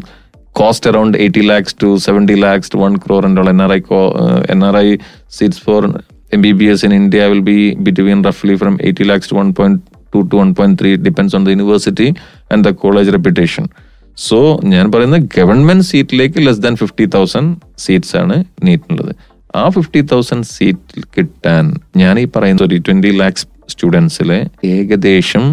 [SPEAKER 2] cost around eighty lakhs to seventy lakhs to one crore and M B B S in India will be between റഫ്ലി from eighty lakhs to one point two to one point three depends on the university and the college reputation so ഞാൻ പറയുന്ന government സീറ്റിലേക്ക് less than fifty thousand seats ആണ് നീറ്റിനുള്ളത് ആ fifty thousand seat കിട്ടാൻ ഞാൻ ഈ പറയുന്ന ഒരു ട്വന്റി ലാക്സ് സ്റ്റുഡൻസിലെ ഏകദേശം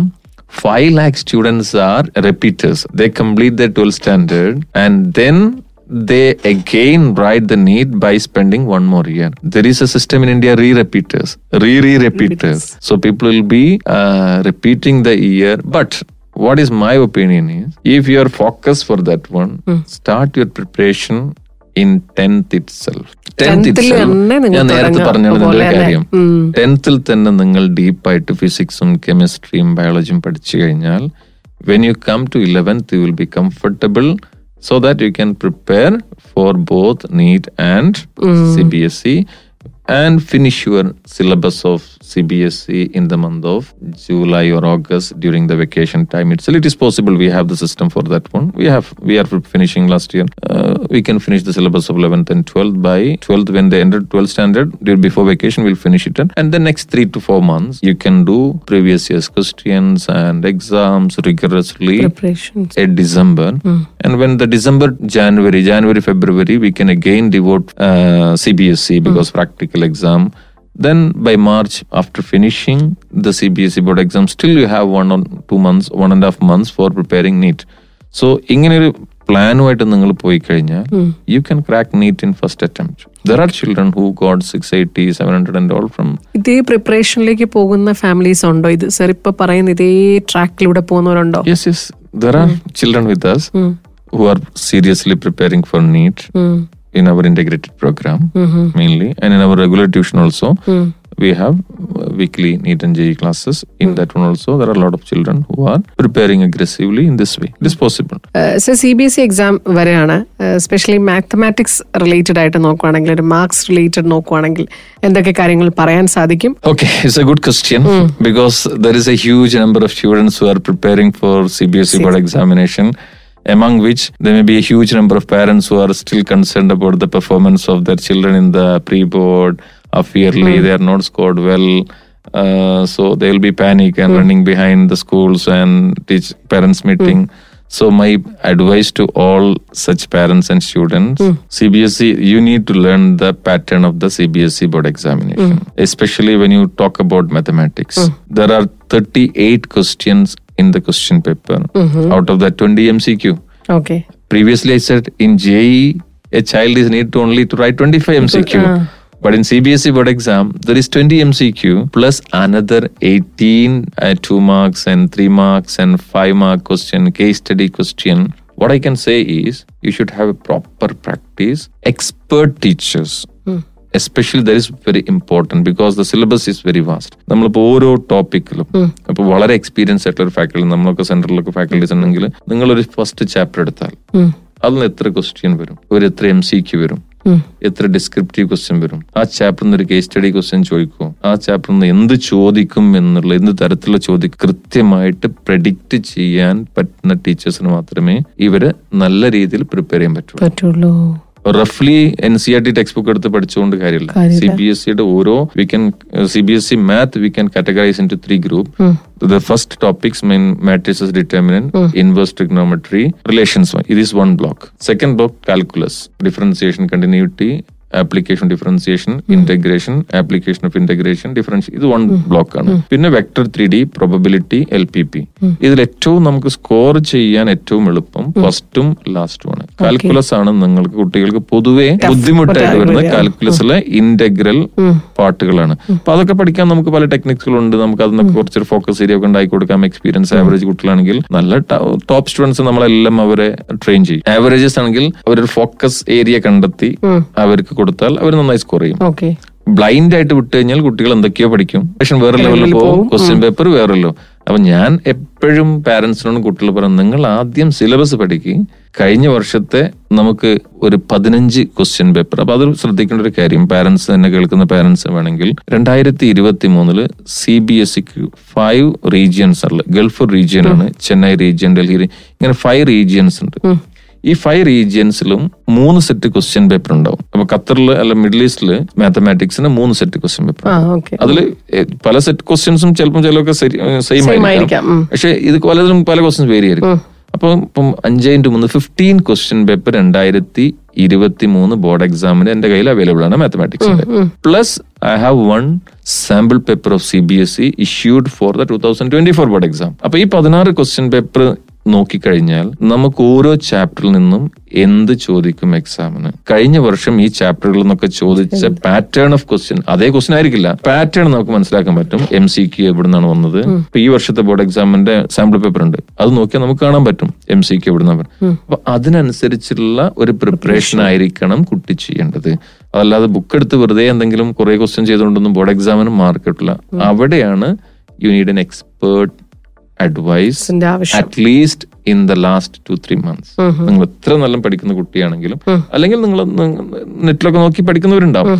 [SPEAKER 2] 5 lakh students are repeaters. They complete their 12 standard and then they again ride the need by spending one more year. There is a system in India, re-repeaters, re-re-repeaters. So people will be uh, repeating the year. But what is my opinion is, if you are focused for that one, mm. start your preparation in 10th itself. 10th
[SPEAKER 1] 10th ൽ
[SPEAKER 2] itself.
[SPEAKER 1] തന്നെ നിങ്ങൾ
[SPEAKER 2] ഞാൻ നേരത്തെ
[SPEAKER 1] പറഞ്ഞതിന്റെ?
[SPEAKER 2] കാര്യം ടെൻത്തിൽ തന്നെ നിങ്ങൾ ഡീപ്പായിട്ട് ഫിസിക്സും കെമിസ്ട്രിയും ബയോളജിയും പഠിച്ചു കഴിഞ്ഞാൽ when you come to eleventh you will be comfortable so that you can prepare for both NEET and C B S E and finish your syllabus of CBSE in the month of July or August during the vacation time itself. It is possible we have the system for that one. We have we are finishing last year. Uh, we can finish the syllabus of 11th and 12th by 12th when they entered 12th standard. Before vacation, we'll finish it, and the next three to four months you can do previous year's questions and exams rigorously
[SPEAKER 1] Preparations.
[SPEAKER 2] at December. And when the December, January, January, February, we can again devote uh, CBSE because practical exam. Then by March, after finishing the CBSE board exam, still you have one or two months, one and a half months for preparing NEET. So ഇങ്ങനെ ഒരു പ്ലാനുമായിട്ട് നിങ്ങൾ പോയി കഴിഞ്ഞാൽ you can crack NEET in first attempt there are children who got six eighty seven hundred and all from
[SPEAKER 1] ഇതേ പ്രിപ്പറേഷനിലേക്ക് പോകുന്ന families ഉണ്ടോ? ഇത് സർ ഇപ്പൊ പറയുന്ന ഇതേ ട്രാക്കിലൂടെ പോകുന്നവരുണ്ടോ?
[SPEAKER 2] Yes yes there are children with us who are seriously preparing for NEET. In our integrated program mainly and in our regular tuition also we have uh, weekly NEET and JE classes in that one also there are a lot of children who are preparing aggressively in this way it is possible
[SPEAKER 1] so C B S E exam വരെയാണ് specially mathematics related ആയിട്ട് നോക്കുവാണെങ്കിൽ ഒരു marks related നോക്കുവാണെങ്കിൽ എന്തൊക്കെ കാര്യങ്ങൾ പറയാൻ സാധിക്കും
[SPEAKER 2] Okay, it's a good question because there is a huge number of students who are preparing for CBSE board examination, among which there may be a huge number of parents who are still concerned about the performance of their children in the pre-board, of yearly, hmm. they are not scored well. Uh, so they will be panic and hmm. running behind the schools and teach parents hmm. meeting. So my advice to all such parents and students, CBSE, you need to learn the pattern of the CBSE board examination, especially when you talk about mathematics. There are 38 questions in the question paper mm-hmm. out of the 20 MCQ.
[SPEAKER 1] Okay.
[SPEAKER 2] Previously, I said in JE, a child is needed only to write 25 MCQ. Uh. But in CBSE board exam, there is 20 MCQ plus another 18 uh, 2 marks and 3 marks and 5 mark question, case study question. What I can say is you should have a proper practice. Expert teachers especially there is very important because the syllabus is very vast നമ്മളിപ്പോൾ ഓരോ ടോപ്പിക്കിലും അപ്പോൾ വളരെ experience ആയിട്ടുള്ള ഒരു faculty നമ്മളൊക്കെ സെന്ററിലൊക്കെ faculties ഉണ്ടെങ്കിൽ നിങ്ങളൊരു first chapter എടുത്താൽ അതിൽ നിന്ന് എത്ര ക്വസ്റ്റ്യൻ വരും? ഒരു എത്ര എം സി ക്യു വരും? എത്ര ഡിസ്ക്രിപ്റ്റീവ് ക്വസ്റ്റ്യൻ വരും? ആ ചാപ്റ്ററിൽ നിന്ന് ഒരു കേസ് സ്റ്റഡി ക്വസ്റ്റ്യൻ ചോദിക്കുമോ ആ ചാപ്റ്ററിൽ നിന്ന് എന്ത് ചോദിക്കും എന്നുള്ള എന്ത് തരത്തിലുള്ള ചോദ്യം കൃത്യമായിട്ട് പ്രഡിക്റ്റ് ചെയ്യാൻ പറ്റുന്ന ടീച്ചേഴ്സിന് മാത്രമേ ഇവർ നല്ല രീതിയിൽ പ്രിപ്പയർ ചെയ്യാൻ
[SPEAKER 1] പറ്റുള്ളൂ.
[SPEAKER 2] റഫ്ലി N C R T text book എടുത്ത് പഠിച്ചുകൊണ്ട് കാര്യമില്ല. സി ബി എസ് സിയുടെ ഓരോ we can C B S C math we can categorize into three group the first topics main matrices determinant inverse trigonometry relations ഇത് is one block second block calculus differentiation continuity application differentiation integration application of integration difference ഇത് one block ആണ്. പിന്നെ vector three D probability L P P ഇതിൽ ഏറ്റവും നമുക്ക് score ചെയ്യാൻ ഏറ്റവും എളുപ്പം ഫസ്റ്റും ലാസ്റ്റും ആണ്. കാൽക്കുലസ് ആണ് നിങ്ങൾക്ക് കുട്ടികൾക്ക് പൊതുവെ ബുദ്ധിമുട്ടായിട്ട് വരുന്നത് കാൽക്കുലസിലെ ഇന്റഗ്രൽ പാട്ടുകളാണ്. അപ്പൊ അതൊക്കെ പഠിക്കാൻ നമുക്ക് പല ടെക്നിക്സുകളുണ്ട് നമുക്ക് അതിനൊക്കെ കുറച്ചൊരു ഫോക്കസ് ഏരിയ ഒക്കെ ഉണ്ടാക്കി കൊടുക്കാം. എക്സ്പീരിയൻസ് ആവറേജ് കുട്ടികളാണെങ്കിൽ നല്ല ടോപ്പ് സ്റ്റുഡൻസ് നമ്മളെല്ലാം അവരെ ട്രെയിൻ ചെയ്യും. ആവറേജസ് ആണെങ്കിൽ അവരൊരു ഫോക്കസ് ഏരിയ കണ്ടെത്തി അവർക്ക് കൊടുത്താൽ അവർ നന്നായി സ്കോർ ചെയ്യും. ബ്ലൈൻഡ് ആയിട്ട് വിട്ടു കഴിഞ്ഞാൽ കുട്ടികൾ എന്തൊക്കെയോ പഠിക്കും. പക്ഷെ വേറെ ലെവലിൽ പോകും. ക്വസ്റ്റ്യൻ പേപ്പർ വേറല്ലോ. അപ്പൊ ഞാൻ എപ്പോഴും പാരന്റ്സിനോട് കുട്ടികൾ പറയാം നിങ്ങൾ ആദ്യം സിലബസ് പഠിക്കുക കഴിഞ്ഞ വർഷത്തെ നമുക്ക് ഒരു പതിനഞ്ച് ക്വസ്റ്റ്യൻ പേപ്പർ അപ്പൊ അത് ശ്രദ്ധിക്കേണ്ട ഒരു കാര്യം. പാരന്റ്സ് തന്നെ കേൾക്കുന്ന പാരന്റ്സ് വേണമെങ്കിൽ രണ്ടായിരത്തി ഇരുപത്തി മൂന്നിൽ സി ബി എസ് സിക്ക് ഫൈവ് റീജിയൻസ് ഉള്ള ഗൾഫ് റീജിയൻ ആണ് ചെന്നൈ റീജിയൻ ഡൽഹി ഇങ്ങനെ ഫൈവ് റീജിയൻസ് ഉണ്ട്. ഈ ഫൈവ് റീജിയൻസിലും മൂന്ന് സെറ്റ് ക്വസ്റ്റ്യൻ പേപ്പർ ഉണ്ടാവും. അപ്പൊ ഖത്തറിൽ അല്ല മിഡിൽ ഈസ്റ്റിൽ മാത്തമാറ്റിക്സിന് മൂന്ന് സെറ്റ് ക്വസ്റ്റ്യൻ പേപ്പർ അതിൽ പല സെറ്റ് ക്വസ്റ്റ്യൻസും ചിലപ്പോൾ ചിലതൊക്കെ സെയിം
[SPEAKER 1] ആയിരിക്കും.
[SPEAKER 2] പക്ഷെ ഇത് പലതിലും പല ക്വസ്റ്റ്യൻസ് വേരി ആയിരിക്കും. അപ്പം ഇപ്പം അഞ്ച് ഇന്റു മൂന്ന് ഫിഫ്റ്റീൻ ക്വസ്റ്റ്യൻ പേപ്പർ രണ്ടായിരത്തി ഇരുപത്തി മൂന്ന് ബോർഡ് എക്സാമിന് എന്റെ കയ്യിൽ അവൈലബിൾ ആണ് മാത്തമാറ്റിക്സിന്റെ plus I have one sample paper of C B S E issued for the two thousand twenty four board exam അപ്പൊ ഈ പതിനാറ് ക്വസ്റ്റ്യൻ പേപ്പർ നോക്കിക്കഴിഞ്ഞാൽ നമുക്ക് ഓരോ ചാപ്റ്ററിൽ നിന്നും എന്ത് ചോദിക്കും എക്സാമിന് കഴിഞ്ഞ വർഷം ഈ ചാപ്റ്ററുകളിൽ നിന്നൊക്കെ ചോദിച്ച പാറ്റേൺ ഓഫ് ക്വസ്റ്റ്യൻ അതേ ക്വസ്റ്റ്യൻ ആയിരിക്കില്ല. പാറ്റേൺ നമുക്ക് മനസ്സിലാക്കാൻ പറ്റും. എം സി ക്യു എവിടെ നിന്നാണ് വന്നത് ഇപ്പൊ ഈ വർഷത്തെ ബോർഡ് എക്സാമിന്റെ സാമ്പിൾ പേപ്പർ ഉണ്ട്. അത് നോക്കിയാൽ നമുക്ക് കാണാൻ പറ്റും. എം സി ക്യു എവിടെ നിന്നാണ് അപ്പൊ അതിനനുസരിച്ചുള്ള ഒരു പ്രിപ്പറേഷൻ ആയിരിക്കണം കുട്ടി ചെയ്യേണ്ടത്. അതല്ലാതെ ബുക്ക് എടുത്ത് വെറുതെ എന്തെങ്കിലും കുറെ ക്വസ്റ്റ്യൻ ചെയ്തുകൊണ്ടൊന്നും ബോർഡ് എക്സാമിന് മാർക്ക് കിട്ടില്ല അവിടെയാണ് you need an expert
[SPEAKER 1] advice
[SPEAKER 2] at least in the last two three months നിങ്ങൾ എത്ര നല്ല പഠിക്കുന്ന കുട്ടിയാണെങ്കിലും അല്ലെങ്കിൽ നിങ്ങൾ നെറ്റിലൊക്കെ നോക്കി പഠിക്കുന്നവരുണ്ടാവും.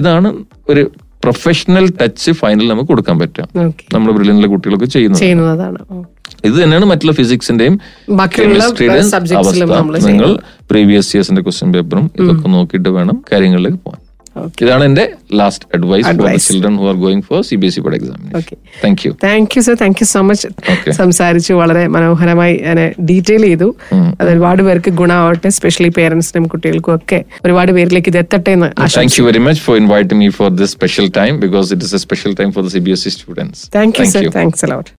[SPEAKER 2] ഇതാണ് ഒരു പ്രൊഫഷണൽ ടച്ച് ഫൈനൽ നമുക്ക് കൊടുക്കാൻ പറ്റുക.
[SPEAKER 1] നമ്മൾ
[SPEAKER 2] നമ്മുടെ ബ്രില്യനിലെ കുട്ടികളൊക്കെ ചെയ്യുന്നത്. ഇത് തന്നെയാണ് മറ്റുള്ള ഫിസിക്സിന്റെയും കെമിസ്ട്രിയുടെയും അവസ്ഥ. നിങ്ങൾ പ്രീവിയസ് ഇയേഴ്സിന്റെ ക്വസ്റ്റ്യൻ പേപ്പറും ഇതൊക്കെ നോക്കിയിട്ട് വേണം കാര്യങ്ങളിലേക്ക് പോകാൻ. ഇതാണ് എന്റെ last
[SPEAKER 1] advice
[SPEAKER 2] for Advice. Children who are going for C B S E
[SPEAKER 1] board
[SPEAKER 2] examination. Thank
[SPEAKER 1] you thank you sir thank you so
[SPEAKER 2] much.
[SPEAKER 1] സംസാരിച്ചു വളരെ മനോഹരമായി എന്നെ ഡീറ്റെയിൽ ചെയ്തു. അത് ഒരുപാട് പേർക്ക് ഗുണമാവട്ടെ സ്പെഷ്യലി പേരൻസിനും കുട്ടികൾക്കും ഒക്കെ ഒരുപാട് പേരിലേക്ക് ഇത് എത്തട്ടെ എന്ന്
[SPEAKER 2] Thank you very much for inviting me for this special time because it is a special time for the CBSE students.
[SPEAKER 1] Thank you sir thanks a lot